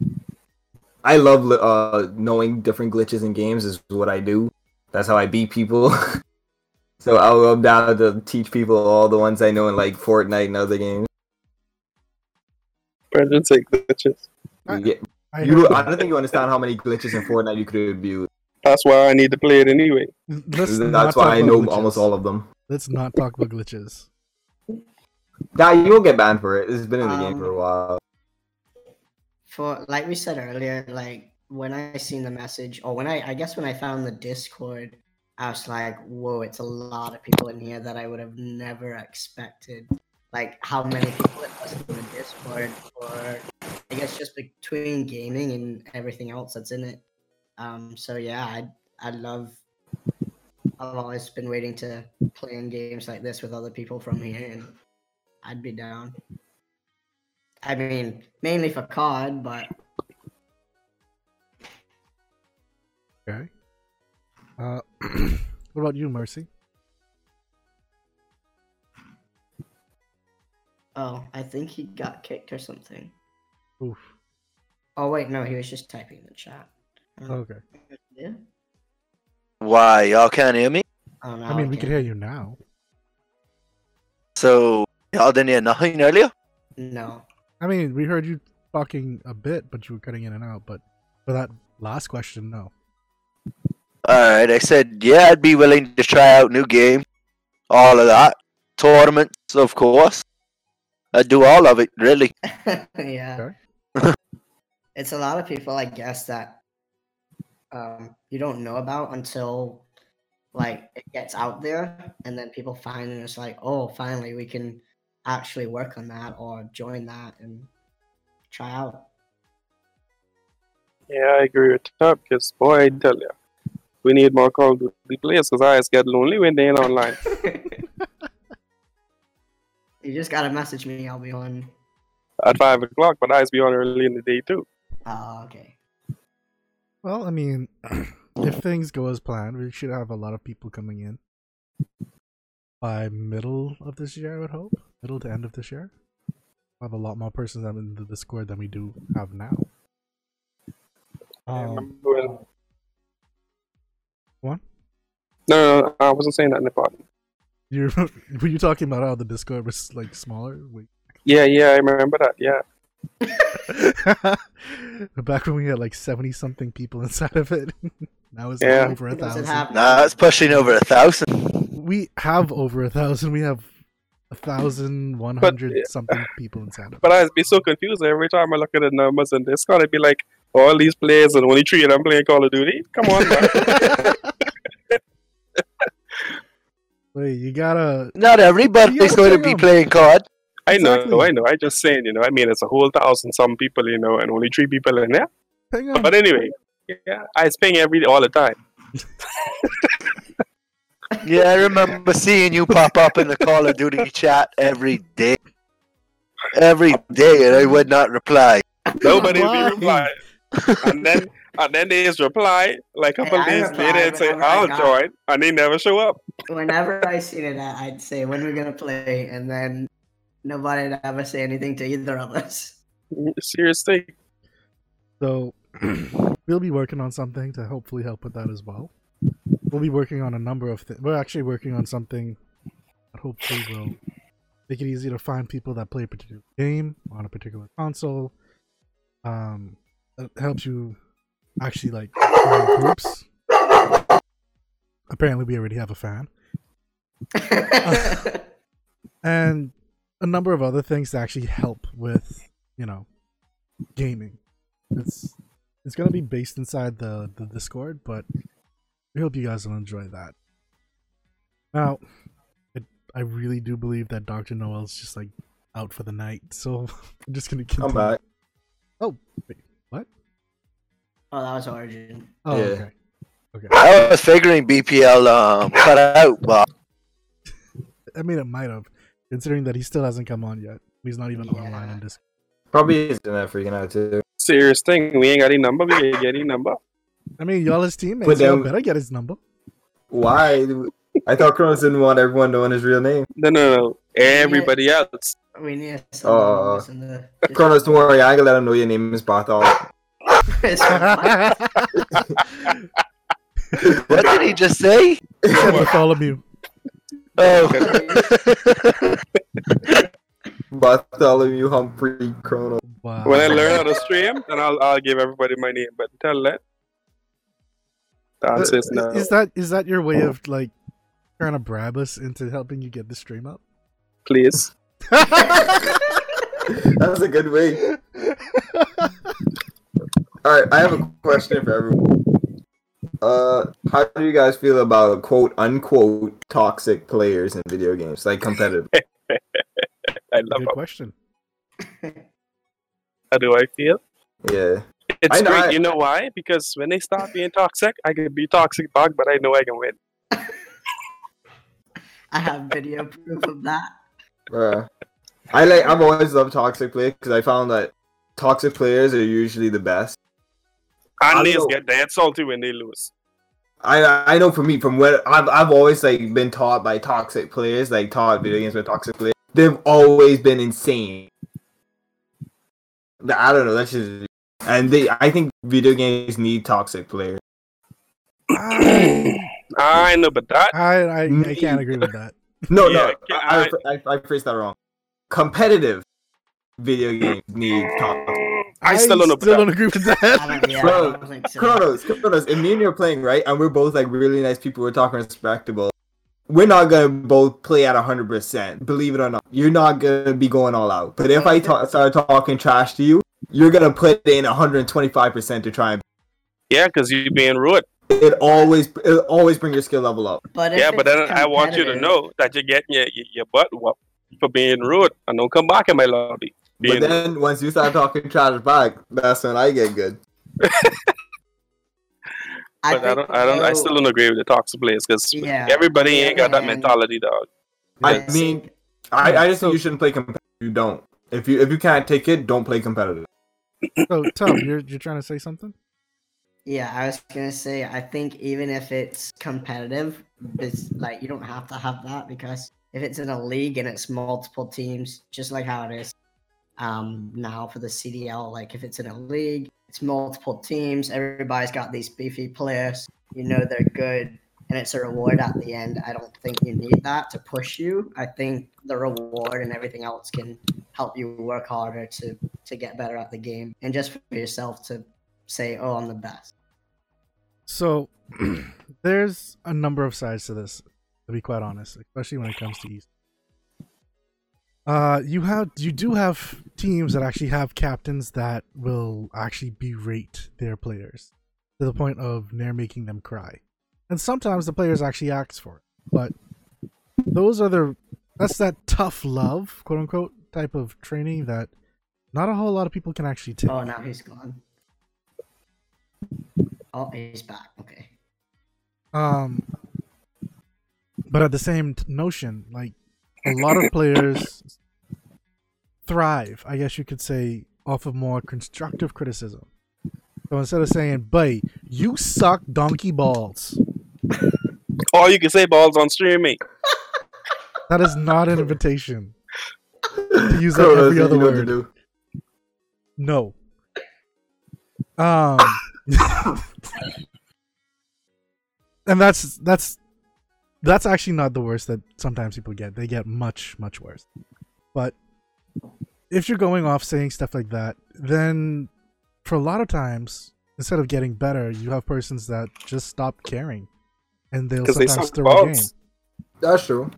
I love uh knowing different glitches in games is what I do. That's how I beat people. so I'll, I'm down to teach people all the ones I know in like Fortnite and other games. Brendan say glitches. I- Yeah, I you, I don't think you understand how many glitches in Fortnite you could abuse. That's why I need to play it anyway. Let's That's why I know glitches. almost all of them. Let's not talk about glitches. Nah, you won't get banned for it. It's been in the game for a Um, while. For like we said earlier, like when I seen the message, or when I I guess when I found the Discord, I was like, whoa, it's a lot of people in here that I would have never expected. Like how many people it was in the Discord, or I guess just between gaming and everything else that's in it. Um, so yeah, I I love. I've always been waiting to play in games like this with other people from here, and I'd be down. I mean, mainly for COD, but Okay. Uh, what about you, Mercy? oh, I think he got kicked or something. Oof. Oh wait, no, he was just typing in the chat. Okay. Yeah. Why y'all can't hear me? Oh no. I mean, we can can hear you now. So y'all didn't hear nothing earlier. No. I mean, we heard you talking a bit, but you were cutting in and out. But for that last question, no. All right, I said yeah, I'd be willing to try out new game, all of that, tournaments, of course. I'd do all of it, really. yeah. Okay. it's a lot of people, I guess, that um you don't know about until like it gets out there, and then people find and it's like, oh, finally we can actually work on that or join that and try out. Yeah, I agree with Top because boy, I tell you, we need more Call of Duty players because I just get lonely when they ain't online. you just gotta message me. I'll be on. at five o'clock, but I just be on early in the day too. Oh, okay. Well, I mean, if things go as planned, we should have a lot of people coming in by middle of this year. I would hope middle to end of this year. We'll have a lot more persons in the Discord than we do have now. Um, remember when- What? No, no, no, I wasn't saying that in the pod. you were you talking about how the Discord was like smaller? Wait. Yeah, yeah, I remember that. Yeah, Back when we had like seventy something people inside of it. now it's Yeah. over a thousand. Nah, it's pushing over a thousand. We have over a thousand. We have a thousand one hundred something people inside of it. but I'd be so confused every time I look at the numbers in Discord. I'd be like, all these players and only three of them playing Call of Duty. Come on, man. Wait, you gotta Not everybody's Yeah, going to be on. playing COD. I know, Exactly. I know. I just saying, you know. I mean, it's a whole thousand some people, you know, and only three people in there. hang on. But anyway, yeah, I ping every all the time. Yeah, I remember seeing you pop up in the Call of Duty chat every day. Every day, and I would not reply. Nobody Why? be replying. And then and then they just reply like a couple I days reply, later and but say, I'm like, I'll join, and they never show up. Whenever I see it, I'd say when we're gonna play, and then nobody'd ever say anything to either of us. Seriously. So we'll be working on something to hopefully help with that as well. We'll be working on a number of things. We're actually working on something that hopefully will make it easy to find people that play a particular game on a particular console. Um, it helps you actually like find groups. Apparently, we already have a fan, and a number of other things to actually help with, you know, gaming. It's it's gonna be based inside the the Discord, but we hope you guys will enjoy that. Now, it, I really do believe that Doctor Noel's just like out for the night, so I'm just gonna continue. I'm back. Oh, wait, what? Oh, that was Origin. Oh, Yeah. okay, okay. I was figuring BPL um, cut out, but I mean, it might have, considering that he still hasn't come on yet. He's not even Yeah. online in Discord. Probably is internet freaking out too. Serious thing. We ain't got any number. We ain't get any number. I mean, y'all his teammates. But Y'all then- better get his number. Why? I thought Kronos didn't want everyone knowing his real name. No, no, no. Everybody else. We need some Oh, numbers in the. Kronos, don't worry. I can let him know your name is Barthol. It's what did he just say? Said Bartholomew. Oh, Bartholomew Humphrey Kronos. Wow. When I learn how to stream, then I'll I'll give everybody my name. But tell that. The answer is no. Is that is that your way of like trying to bribe us into helping you get the stream up? Please. That's a good way. All right, I have a question for everyone. Uh, how do you guys feel about quote unquote toxic players in video games, like competitive? I love Good question. how do I feel. Yeah, It's I know, great. I- you know why? Because when they stop being toxic, I can be toxic back, but I know I can win. I have video proof of that. bruh. I like. I've always loved toxic players because I found that toxic players are usually the best. I And they get dead salty when they lose. I I know for me from what I've I've always like been taught by toxic players, like taught video games by toxic players. They've always been insane. I don't know. That's just and they. I think video games need toxic players. I, I know, but that I, I, I can't agree with that. No, Yeah, no. I- I, I, I phrased that wrong. Competitive video games need toxic. I still don't. Still but don't that- agree with that. Yeah, Bro, I don't. Kronos, Kronos, if me and you're playing, right, and we're both like really nice people, we're talking respectable, we're not gonna both play at 100%. Believe it or not. You're not gonna be going all out. But if I ta- start talking trash to you, you're gonna put in 125% to try and. Yeah, because you're being rude. It always, it always bring your skill level up. But Yeah, but then I want you to know that you're getting your, your, your butt whooped for being rude and don't come back in my lobby. Being But then once you start talking trash back, that's when I get good. I but I think don't, I don't, I still don't agree with the toxic players because Yeah, everybody on the ain't got that mentality, dog. I Yeah, mean, I, I just So- think you shouldn't play competitive. You don't. If you if you can't take it, don't play competitive. So, Tub, you're you're trying to say something? Yeah, I was gonna say I think even if it's competitive, it's like you don't have to have that because if it's in a league and it's multiple teams, just like how it is um now for the CDL, like if it's in a league, it's multiple teams, everybody's got these beefy players, you know they're good, and it's a reward at the end. I don't think you need that to push you. I think the reward and everything else can help you work harder to to get better at the game and just for yourself to say, "Oh, I'm the best." So, there's a number of sides to this, to be quite honest, especially when it comes to East. Uh, you have you do have teams that actually have captains that will actually berate their players to the point of near making them cry, and sometimes the players actually ask for it. But those are the that's that tough love, quote unquote, type of training that not a whole lot of people can actually take. Oh, now he's gone. Oh, he's back. Okay. Um, but at the same t- notion, like a lot of players thrive, I guess you could say, off of more constructive criticism. So instead of saying, "Bay, you suck donkey balls," Or you can say balls on streaming. that is not an invitation to use that every other know what to word. do. No. Um, and that's that's that's actually not the worst that sometimes people get. They get much much worse. But if you're going off saying stuff like that, then for a lot of times, instead of getting better, you have persons that just stop caring, and they'll Because they sometimes throw a game. That's true.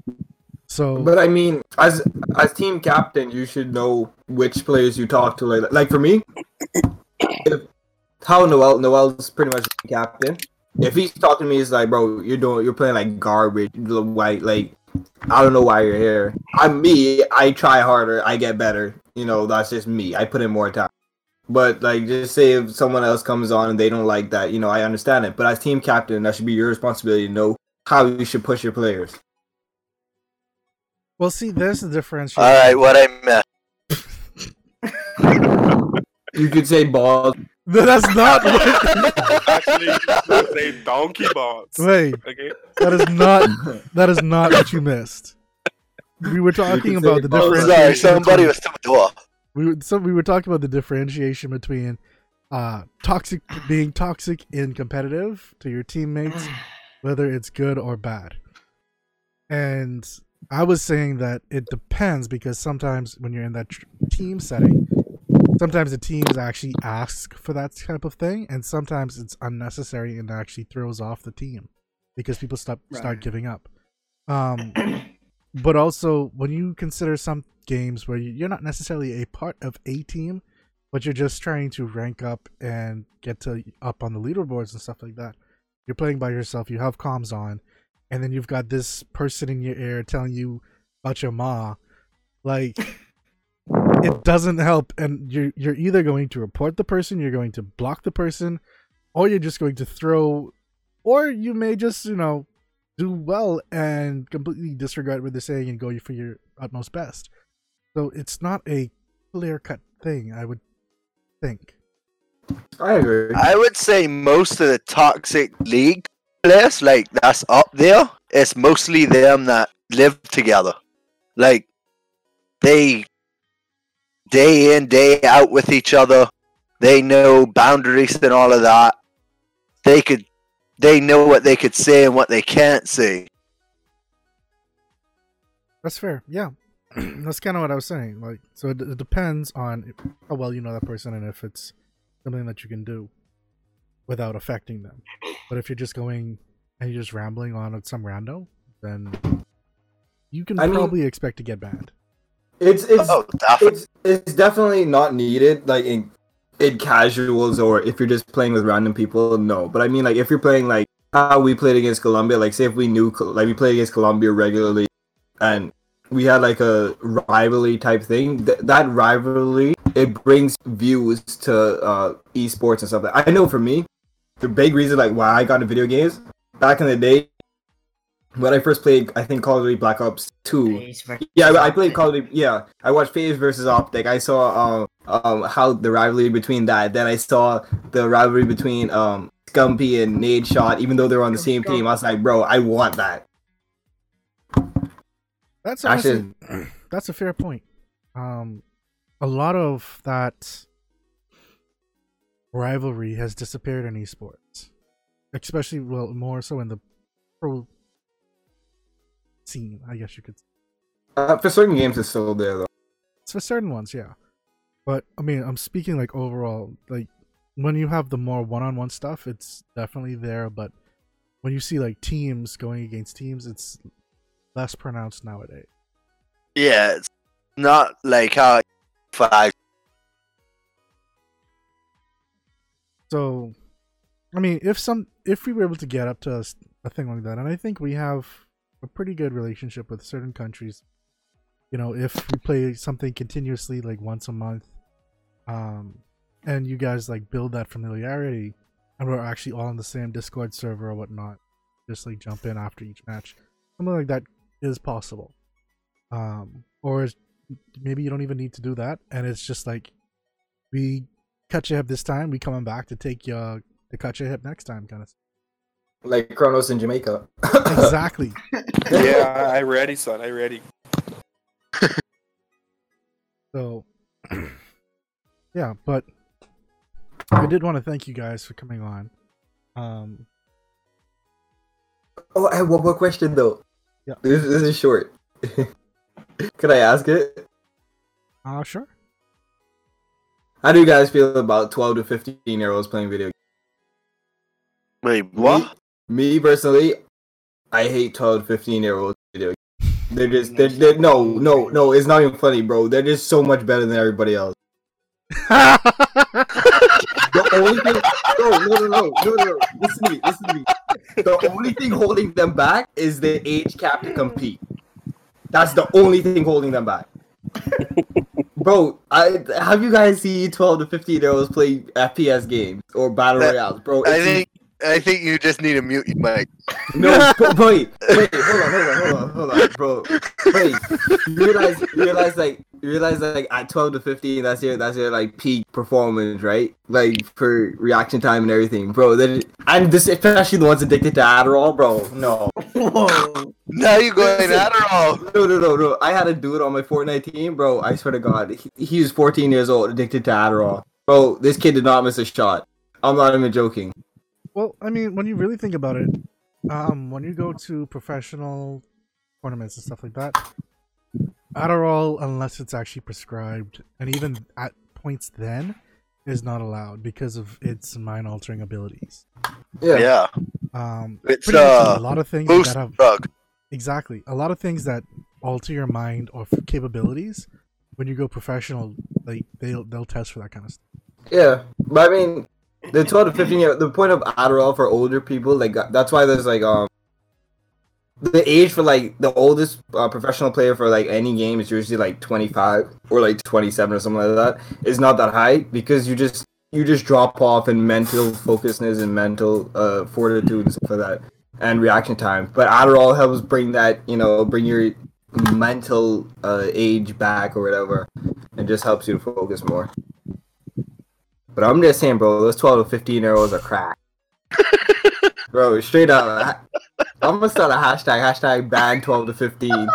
So But I mean, as as team captain, you should know which players you talk to. Like, like for me, if how Noel Noel's pretty much the captain. If he's talking to me, it's like, "Bro, you're doing, you're playing like garbage, little white. Like, I don't know why you're here." I'm me. I try harder. I get better. You know, that's just me. I put in more time. But like, just say if someone else comes on and they don't like that, you know, I understand it. But as team captain, that should be your responsibility to know how you should push your players. well, see, there's the differentiation. All right, what I meant. You could say balls. No, that's not. what- Actually, that's a donkey balls. Wait, Okay. that is not. That is not what you missed. We were talking about the both. Differentiation. sorry, somebody between- was through the door. we were, so we were talking about the differentiation between uh toxic being toxic and competitive to your teammates, whether it's good or bad. And I was saying that it depends because sometimes when you're in that tr- team setting, sometimes the teams actually ask for that type of thing, and sometimes it's unnecessary and actually throws off the team because people stop start giving up. Um, but also when you consider some games where you- you're not necessarily a part of a team, but you're just trying to rank up and get to up on the leaderboards and stuff like that. You're playing by yourself. You have comms on, and then you've got this person in your ear telling you about your ma. Like it doesn't help, and you're you're either going to report the person, you're going to block the person, or you're just going to throw, or you may just you know do well and completely disregard what they're saying and go for your utmost best. So it's not a clear cut thing, I would think. I agree. I would say most of the toxic league players, like that's up there, it's mostly them that live together. Like they day in, day out with each other. They know boundaries and all of that. They could they know what they could say and what they can't say. That's fair. Yeah, that's kind of what I was saying. Like, so it, it depends on how well you know that person and if it's something that you can do without affecting them. But if you're just going and you're just rambling on at some rando, then you can I mean- probably expect to get banned. It's it's Oh, definitely. it's it's definitely not needed like in in casuals or if you're just playing with random people no but i mean like if you're playing like how we played against colombia like say if we knew like we played against colombia regularly and we had like a rivalry type thing th- that rivalry it brings views to uh esports and stuff like i know for me the big reason like why i got into video games back in the day when i first played i think call of duty black ops 2 yeah, I- I played Call of Duty. Yeah, I watched FaZe versus OpTic. I saw um um how the rivalry between that. Then I saw the rivalry between um Scumpy and Nadeshot. Even though they were on the same team, I was like, bro, I want that. That's honestly, Actually, that's a fair point. Um, a lot of that rivalry has disappeared in esports, especially well more so in the pro scene. I guess you could. uh, for certain games, it's still there though. It's for certain ones, yeah. But I mean, I'm speaking like overall. Like when you have the more one-on-one stuff, it's definitely there. But when you see like teams going against teams, it's less pronounced nowadays. Yeah, it's not like how five. So, I mean, if some, if we were able to get up to a thing like that, and I think we have a pretty good relationship with certain countries. You know, if we play something continuously, like once a month, um, and you guys like build that familiarity, and we're actually all on the same Discord server or whatnot, just like jump in after each match, something like that is possible. Um, or maybe you don't even need to do that, and it's just like we cut your hip this time, we coming back to take your to cut your hip next time, kind of. Like Kronos in Jamaica. Exactly. yeah, I ready, son. I ready. So, yeah, but I did want to thank you guys for coming on. Um, oh, I have one more question though. Yeah. This this is short. Can I ask it? uh, sure. How do you guys feel about 12 to 15 year olds playing video games? Wait, what? Me personally, I hate 12 to 15 year olds video games. They're just, they're, they're, no, no, no, it's not even funny, bro. They're just so much better than everybody else. The only thing, no, no, no, no, no, no, listen to me, listen to me. The only thing holding them back is the age cap to compete. That's the only thing holding them back. Bro, I have you guys seen 12 to 15 year olds play FPS games or battle That- royales, bro? I think I think you just need to mute your mic. No, wait, wait, hold on, hold on, hold on, hold on, bro. Wait, realize, realize, like, realize, like, at twelve to fifteen, that's your, that's your like peak performance, right? Like for reaction time and everything, bro. Then, and this, especially the ones addicted to Adderall, bro. No, Now you're going Adderall. no, no, no, no. I had a dude on my Fortnite team, bro. I swear to God, he, he was fourteen years old, addicted to Adderall, bro. This kid did not miss a shot. I'm not even joking. Well, I mean, when you really think about it, um, when you go to professional tournaments and stuff like that, Adderall, unless it's actually prescribed, and even at points then, is not allowed because of its mind-altering abilities. Yeah, Yeah, Um, It's, pretty much uh, a lot of things boost that have drug. exactly a lot of things that alter your mind or f- capabilities, when you go professional, like they'll they'll test for that kind of stuff. Yeah, but I mean, the 12 to 15 year, the point of Adderall for older people, like that's why there's like um, the age for like the oldest uh, professional player for like any game is usually like 25 or like 27 or something like that. Is not that high because you just you just drop off in mental focusness and mental uh fortitude and stuff like that and reaction time. But Adderall helps bring that you know bring your mental uh, age back or whatever, and just helps you to focus more. But I'm just saying, bro, those 12 to 15 year olds are crack. bro, straight up. I'm gonna start a hashtag, hashtag ban 12 to 15.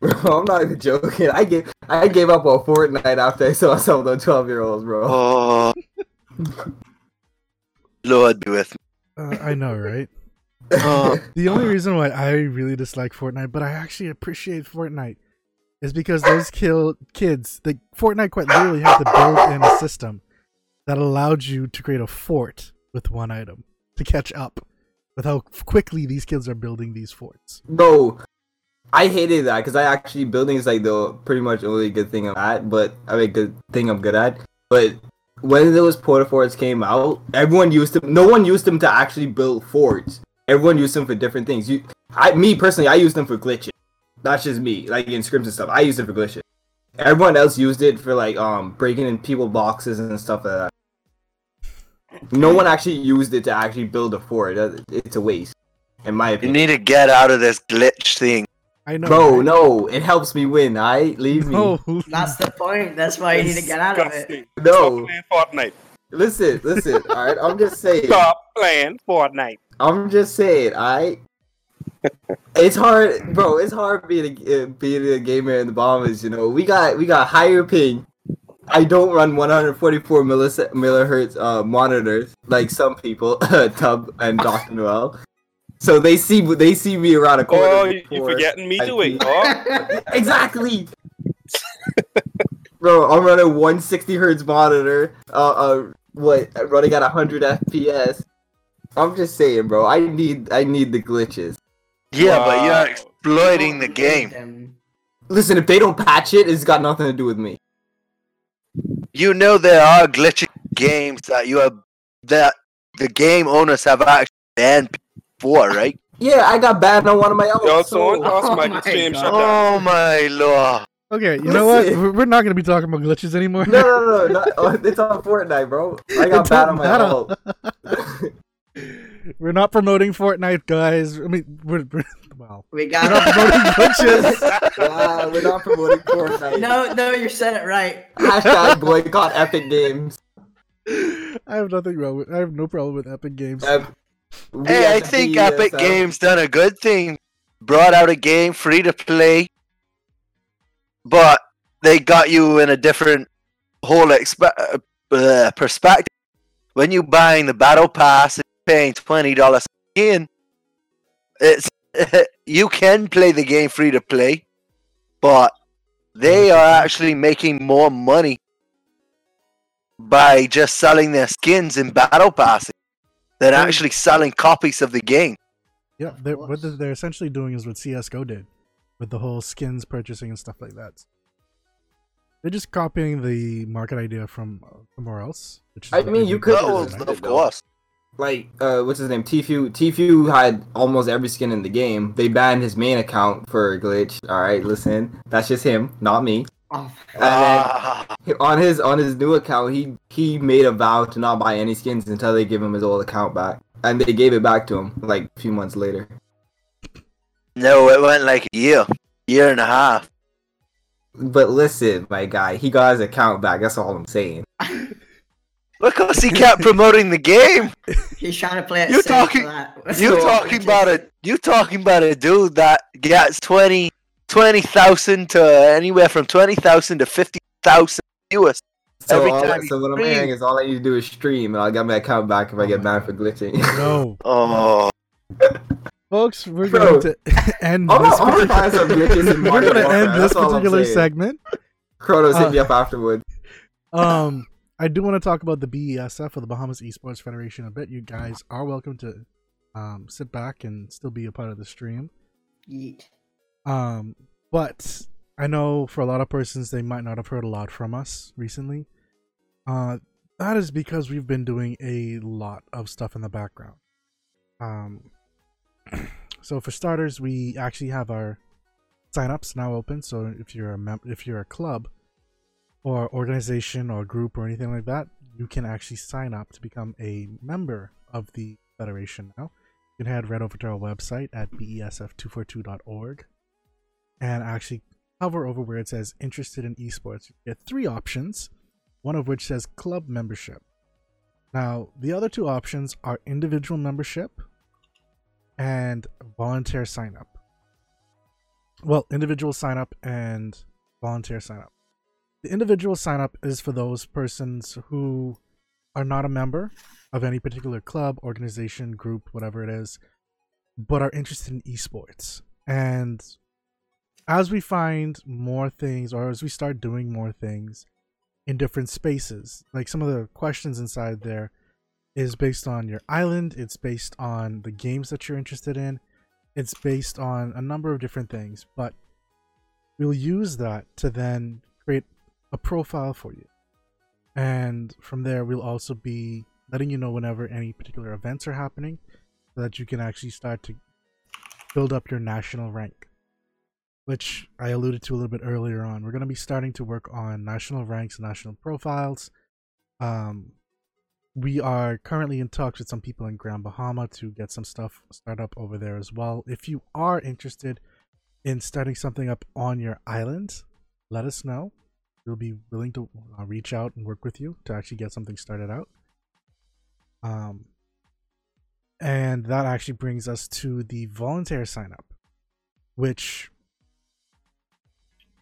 bro, I'm not even joking. I gave I gave up on Fortnite after I saw some of those 12 year olds, bro. Oh, Lord be with me. Uh, I know, right? Oh, The only reason why I really dislike Fortnite, but I actually appreciate Fortnite, is because those kill kids. The Fortnite quite literally had to build in a system that allowed you to create a fort with one item to catch up with how quickly these kids are building these forts. Bro, I hated that because I actually building is like the pretty much only good thing I'm at, but I mean good thing I'm good at. But when those porta forts came out, everyone used them. No one used them to actually build forts. Everyone used them for different things. You, I, me personally, I use them for glitches. That's just me, like in scrims and stuff. I use it for glitches. Everyone else used it for like um breaking in people boxes and stuff like that. No one actually used it to actually build a fort. It's a waste, in my opinion. you need to get out of this glitch thing. I know, Bro, right? no, it helps me win. I leave me. no, That's the point. That's why you need to get out of it. No. Stop playing Fortnite. Listen, listen. all right, I'm just saying. Stop playing Fortnite. I'm just saying. I. It's hard, bro. It's hard being a being a gamer in the Bahamas. You know, we got we got higher ping. I don't run 144 millis- millihertz uh, monitors like some people, Tub and Doctor Noel. So they see they see me around a corner. Oh, you, you before- forgetting me I to it, see. oh? exactly. Bro, I'm running 160 hertz monitor. Uh, uh, what? Running at 100 FPS. I'm just saying, bro. I need, I need the glitches. Yeah, but you're exploiting the game. Listen, if they don't patch it, it's got nothing to do with me. You know there are glitchy games that you have that the game owners have actually banned before, right? Yeah, I got banned on one of my own. Yo, so- someone cost Oh my my stream God. shut down. Oh my lord! Okay, you know what? We're we're not gonna be talking about glitches anymore. no, no, no, no. oh, it's on Fortnite, bro. I got It banned on my own. matter. we're not promoting Fortnite, guys. I mean, we're, we're well, We we're not promoting glitches. yeah, we're not promoting Fortnite. No, no, you said it right. Hashtag boycott Epic Games. I have nothing wrong with. I have no problem with Epic Games. Uh, Hey, I at the think Epic BSL Games done a good thing. Brought out a game free to play, but they got you in a different whole expe- uh, uh, perspective. When you buying the battle pass and paying twenty dollars in, it's you can play the game free to play, but they are actually making more money by just selling their skins in battle passes than Right. actually selling copies of the game. Yeah, they're, what they're- they're essentially doing is what CS:GO did, with the whole skins purchasing and stuff like that. They're just copying the market idea from uh, somewhere else. Which is I mean, you could with Oh, just- Fortnite. of course. Like uh what's his name? Tfue Tfue had almost every skin in the game. They banned his main account for a glitch. All right listen. That's just him not me. Oh, and then on his on his new account he he made a vow to not buy any skins until they give him his old account back. And they gave it back to him like a few months later. No, it went like a year, year and a half. but listen my guy he got his account back. That's all i'm saying Because he kept promoting the game. he's trying to play it You're talking- for that. You talking about it? You talking about a dude that gets 20 20,000 to anywhere from twenty thousand to fifty thousand viewers so, every all, time. so what i'm stream. saying is all i need to do is stream and i'll get my account back if i get banned for glitching No, Oh, folks, we're Bro. going to end I'm this. gonna- I'm gonna find some particular- we're going to end this that's all particular saying. segment. Kronos hit Uh, me up afterwards Um, I do want to talk about the BESF or the Bahamas Esports Federation a bit. You guys are welcome to um, sit back and still be a part of the stream. Yeet. Um, but I know for a lot of persons they might not have heard a lot from us recently. Uh, that is because we've been doing a lot of stuff in the background. Um, so for starters, we actually have our signups now open. So if you're a mem- if you're a club or organization or group or anything like that, you can actually sign up to become a member of the federation now. You can head right over to our website at besf242.org and actually hover over where it says interested in esports. You get three options, one of which says club membership. Now, the other two options are individual membership and volunteer sign up. Well, individual sign up and volunteer sign up. The individual sign up is for those persons who are not a member of any particular club, organization, group, whatever it is, but are interested in esports. And as we find more things, or as we start doing more things in different spaces, like some of the questions inside there is based on your island, it's based on the games that you're interested in, it's based on a number of different things, but we'll use that to then a profile for you. And from there, we'll also be letting you know whenever any particular events are happening so that you can actually start to build up your national rank, which I alluded to a little bit earlier on. We're going to be starting to work on national ranks national profiles. Um, we are currently in talks with some people in Grand Bahama to get some stuff start up over there as well. If you are interested in starting something up on your island, let us know. We'll be willing to uh, reach out and work with you to actually get something started out. Um, and that actually brings us to the volunteer sign up, which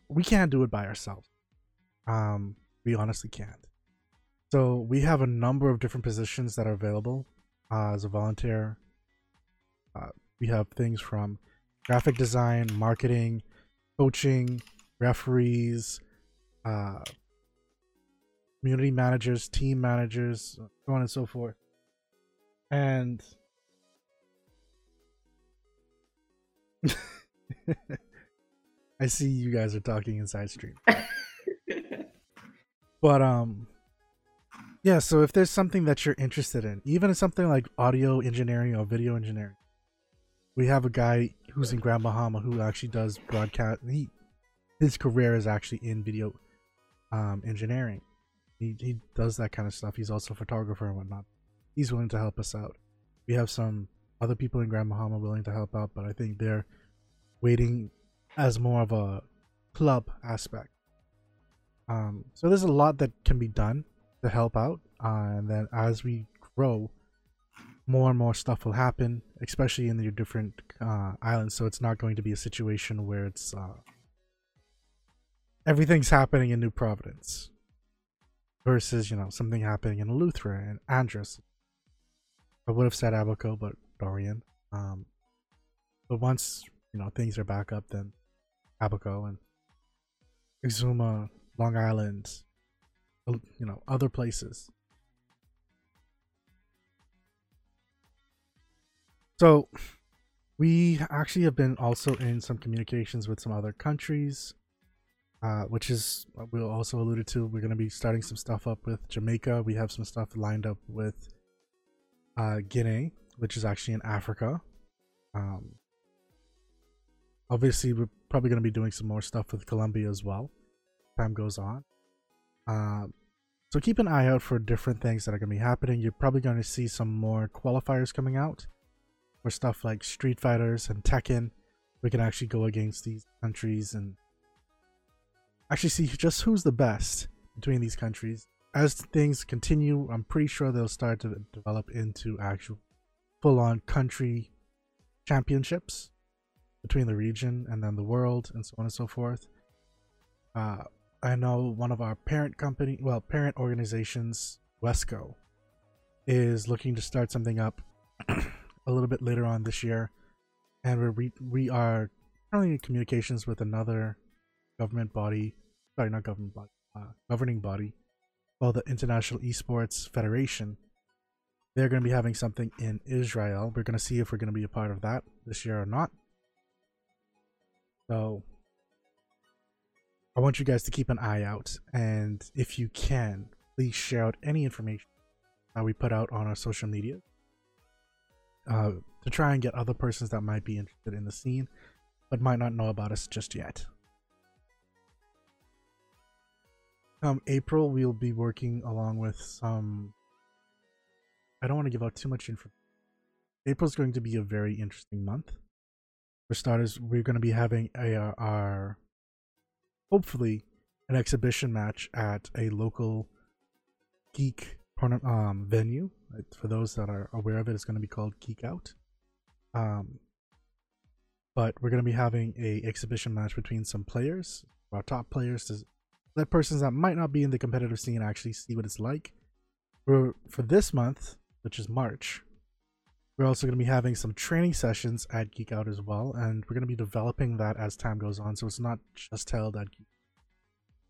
we can't do it by ourselves. Um, we honestly can't. So we have a number of different positions that are available uh, as a volunteer. Uh, we have things from graphic design, marketing, coaching, referees, uh, community managers, team managers, so on and so forth. And I see you guys are talking inside stream. but um yeah, so if there's something that you're interested in, even something like audio engineering or video engineering, we have a guy who's in Grand Bahama who actually does broadcast. He his career is actually in video um, engineering. He he does that kind of stuff. He's also a photographer and whatnot. He's willing to help us out. We have some other people in Grand Bahama willing to help out, but I think they're waiting as more of a club aspect. Um, so there's a lot that can be done to help out. Uh, and then as we grow, more and more stuff will happen, especially in your different uh, islands. So it's not going to be a situation where it's uh, everything's happening in New Providence versus you know something happening in Eleuthera and Andros. I would have said Abaco, but Dorian. Um, but once you know things are back up, then Abaco and Exuma, Long Island, you know other places so we actually have been also in some communications with some other countries uh, which is we'll also alluded to we're going to be starting some stuff up with jamaica we have some stuff lined up with uh, guinea which is actually in africa um, obviously we're probably going to be doing some more stuff with colombia as well time goes on um, so keep an eye out for different things that are going to be happening. You're probably going to see some more qualifiers coming out for stuff like Street Fighters and Tekken. We can actually go against these countries and actually see just who's the best between these countries. As things continue, I'm pretty sure they'll start to develop into actual full-on country championships between the region and then the world and so on and so forth. Uh, I know one of our parent company, well, parent organizations, Wesco, is looking to start something up a little bit later on this year, and we're we, we are currently in communications with another government body, sorry, not government body, uh, governing body, called the International Esports Federation. They're going to be having something in Israel. We're going to see if we're going to be a part of that this year or not. So I want you guys to keep an eye out, and if you can, please share out any information that we put out on our social media uh, to try and get other persons that might be interested in the scene but might not know about us just yet. Come April, we'll be working along with some. I don't want to give out too much information. April's going to be a very interesting month. For starters, we're going to be having a, uh, our hopefully an exhibition match at a local geek um, venue. For those that are aware of it, it's going to be called Geek Out. Um, but we're going to be having a exhibition match between some players, our top players, to let persons that might not be in the competitive scene actually see what it's like. For for this month, which is March, we're also going to be having some training sessions at Geek Out as well, and we're going to be developing that as time goes on. So it's not just held at Geek.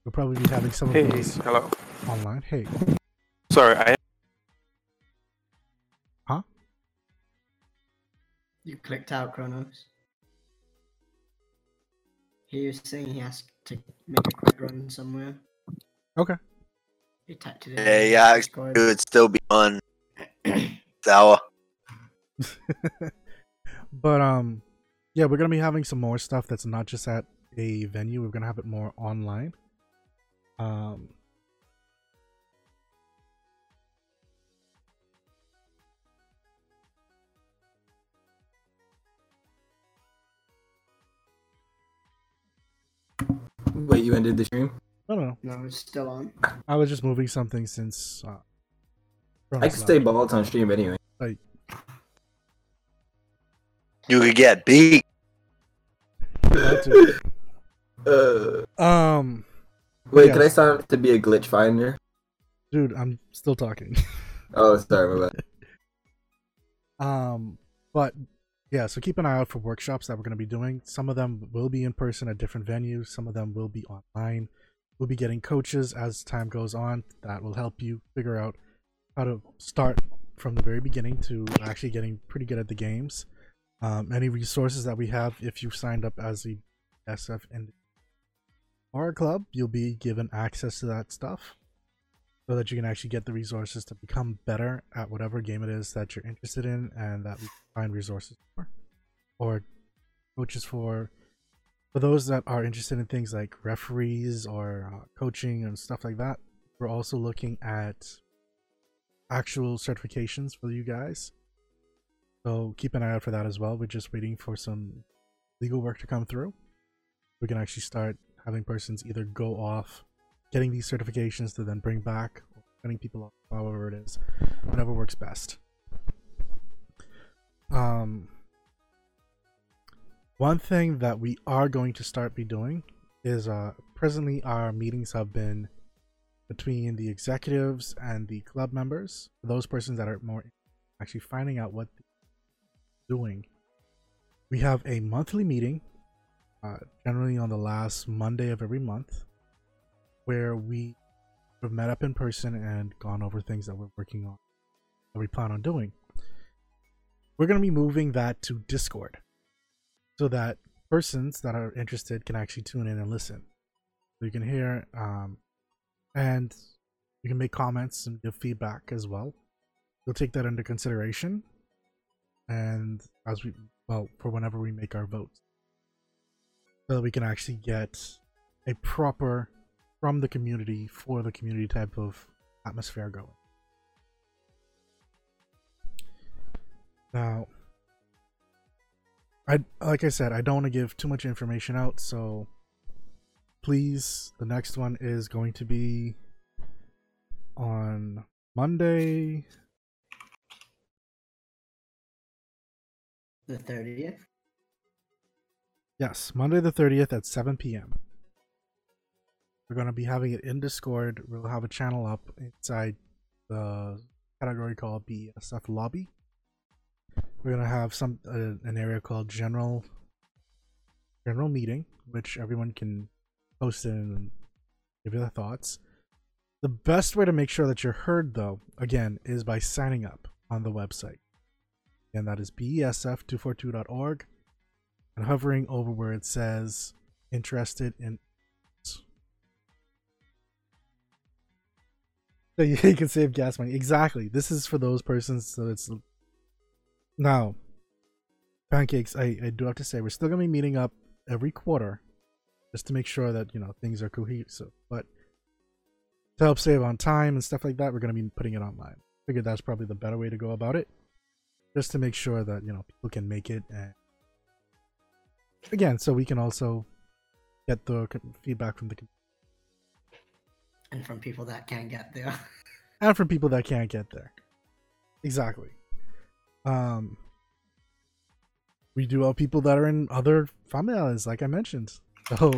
We'll probably be having some of Hey, these hello. online. Hey, Sorry, I Huh? You clicked out, Kronos. He was saying he has to make a quick run somewhere. okay. He typed it in. Yeah, the yeah, Discord. It would still be on sour. but um, yeah, we're gonna be having some more stuff that's not just at a venue. We're gonna have it more online. Um, Wait, you ended the stream? I don't know. No, it's still on. I was just moving something since. Uh, I Kronos can stay balls on stream anyway. Like, You could get beat. Uh, um, wait, Yes. can I sign up to be a glitch finder? dude, I'm still talking. Oh, sorry, my bad. Um, but yeah, so keep an eye out for workshops that we're going to be doing. Some of them will be in person at different venues. Some of them will be online. We'll be getting coaches as time goes on that will help you figure out how to start from the very beginning to actually getting pretty good at the games. Um, any resources that we have, if you signed up as a SF and our club, you'll be given access to that stuff so that you can actually get the resources to become better at whatever game it is that you're interested in and that we find resources for. Or coaches for for those that are interested in things like referees or uh, coaching and stuff like that. We're also looking at actual certifications for you guys. So keep an eye out for that as well. We're just waiting for some legal work to come through. We can actually start having persons either go off getting these certifications to then bring back sending people off however it is whatever works best. Um one thing that we are going to start be doing is uh presently our meetings have been between the executives and the club members those persons that are more actually finding out what they're doing. We have a monthly meeting uh, generally on the last monday of every month where we have met up in person and gone over things that we're working on that we plan on doing. We're going to be moving that to Discord so that persons that are interested can actually tune in and listen. So you can hear um, and you can make comments and give feedback as well. We'll take that into consideration and as we well for whenever we make our votes so that we can actually get a proper from the community for the community type of atmosphere going. Now, I like I said, I don't want to give too much information out, so please, the next one is going to be on Monday. The 30th. Yes, Monday the 30th at 7 p.m. We're going to be having it in Discord. We'll have a channel up inside the category called BSF Lobby. We're going to have some uh, an area called General General Meeting, which everyone can post in and give their thoughts. The best way to make sure that you're heard, though, again, is by signing up on the website. And that is besf242.org. and hovering over where it says interested in so you can save gas money. Exactly. This is for those persons so it's now pancakes I, I do have to say we're still gonna be meeting up every quarter just to make sure that you know things are cohesive but to help save on time and stuff like that we're gonna be putting it online. Figured that's probably the better way to go about it just to make sure that you know people can make it and again so we can also get the feedback from the com- and from people that can't get there. and from people that can't get there. Exactly. Um we do have people that are in other family islands like i mentioned. So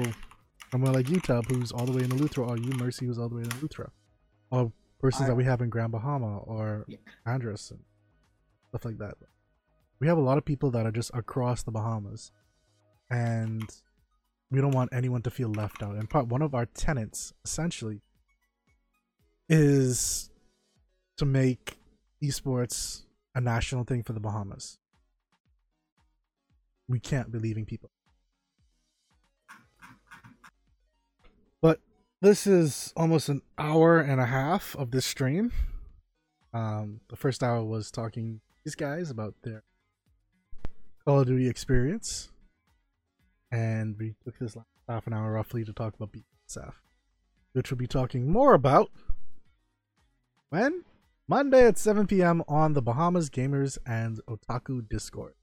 someone like you Tub, who's all the way in the Eleuthera, or you mercy who's all the way in the Eleuthera or persons I- that we have in grand bahama or Yeah. andros and stuff like that. We have a lot of people that are just across the bahamas. And we don't want anyone to feel left out. And part one of our tenants essentially is to make esports a national thing for the Bahamas. We can't be leaving people. But this is almost an hour and a half of this stream. Um, the first hour was talking these guys about their Call of Duty experience, and we took this last half an hour roughly to talk about BSF, which we'll be talking more about when Monday at 7 p.m. on the Bahamas Gamers and Otaku Discord.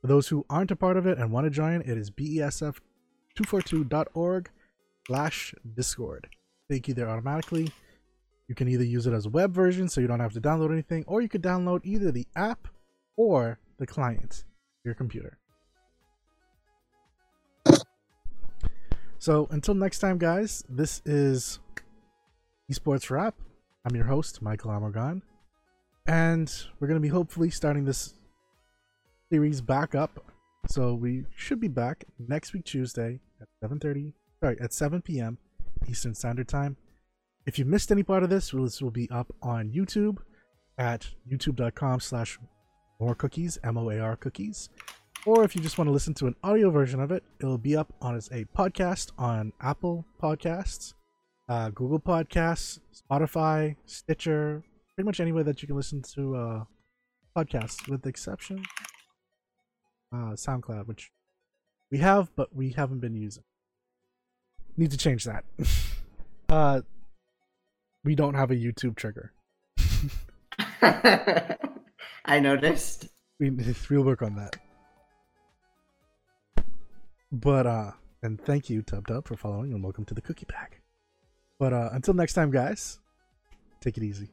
For those who aren't a part of it and want to join, it is besf242.org slash discord. Take you there automatically. You can either use it as a web version so you don't have to download anything, or you could download either the app or the client your computer. So until next time, guys, this is Esports Wrap. I'm your host, Michael Amorgan. And we're going to be hopefully starting this series back up. So we should be back next week, Tuesday at 7.30, sorry, at 7 p.m. Eastern Standard Time. If you missed any part of this, this will be up on YouTube at youtube.com slash more cookies, M-O-A-R cookies. Or if you just want to listen to an audio version of it, it'll be up on as a podcast on Apple Podcasts, uh, Google Podcasts, Spotify, Stitcher, pretty much anywhere that you can listen to uh, podcasts, with the exception uh, SoundCloud, which we have, but we haven't been using. Need to change that. uh, we don't have a YouTube trigger. I noticed. We we'll work on that. But uh, and thank you Tub Tub for following and welcome to the Cookie Pack. But uh, until next time, guys, take it easy.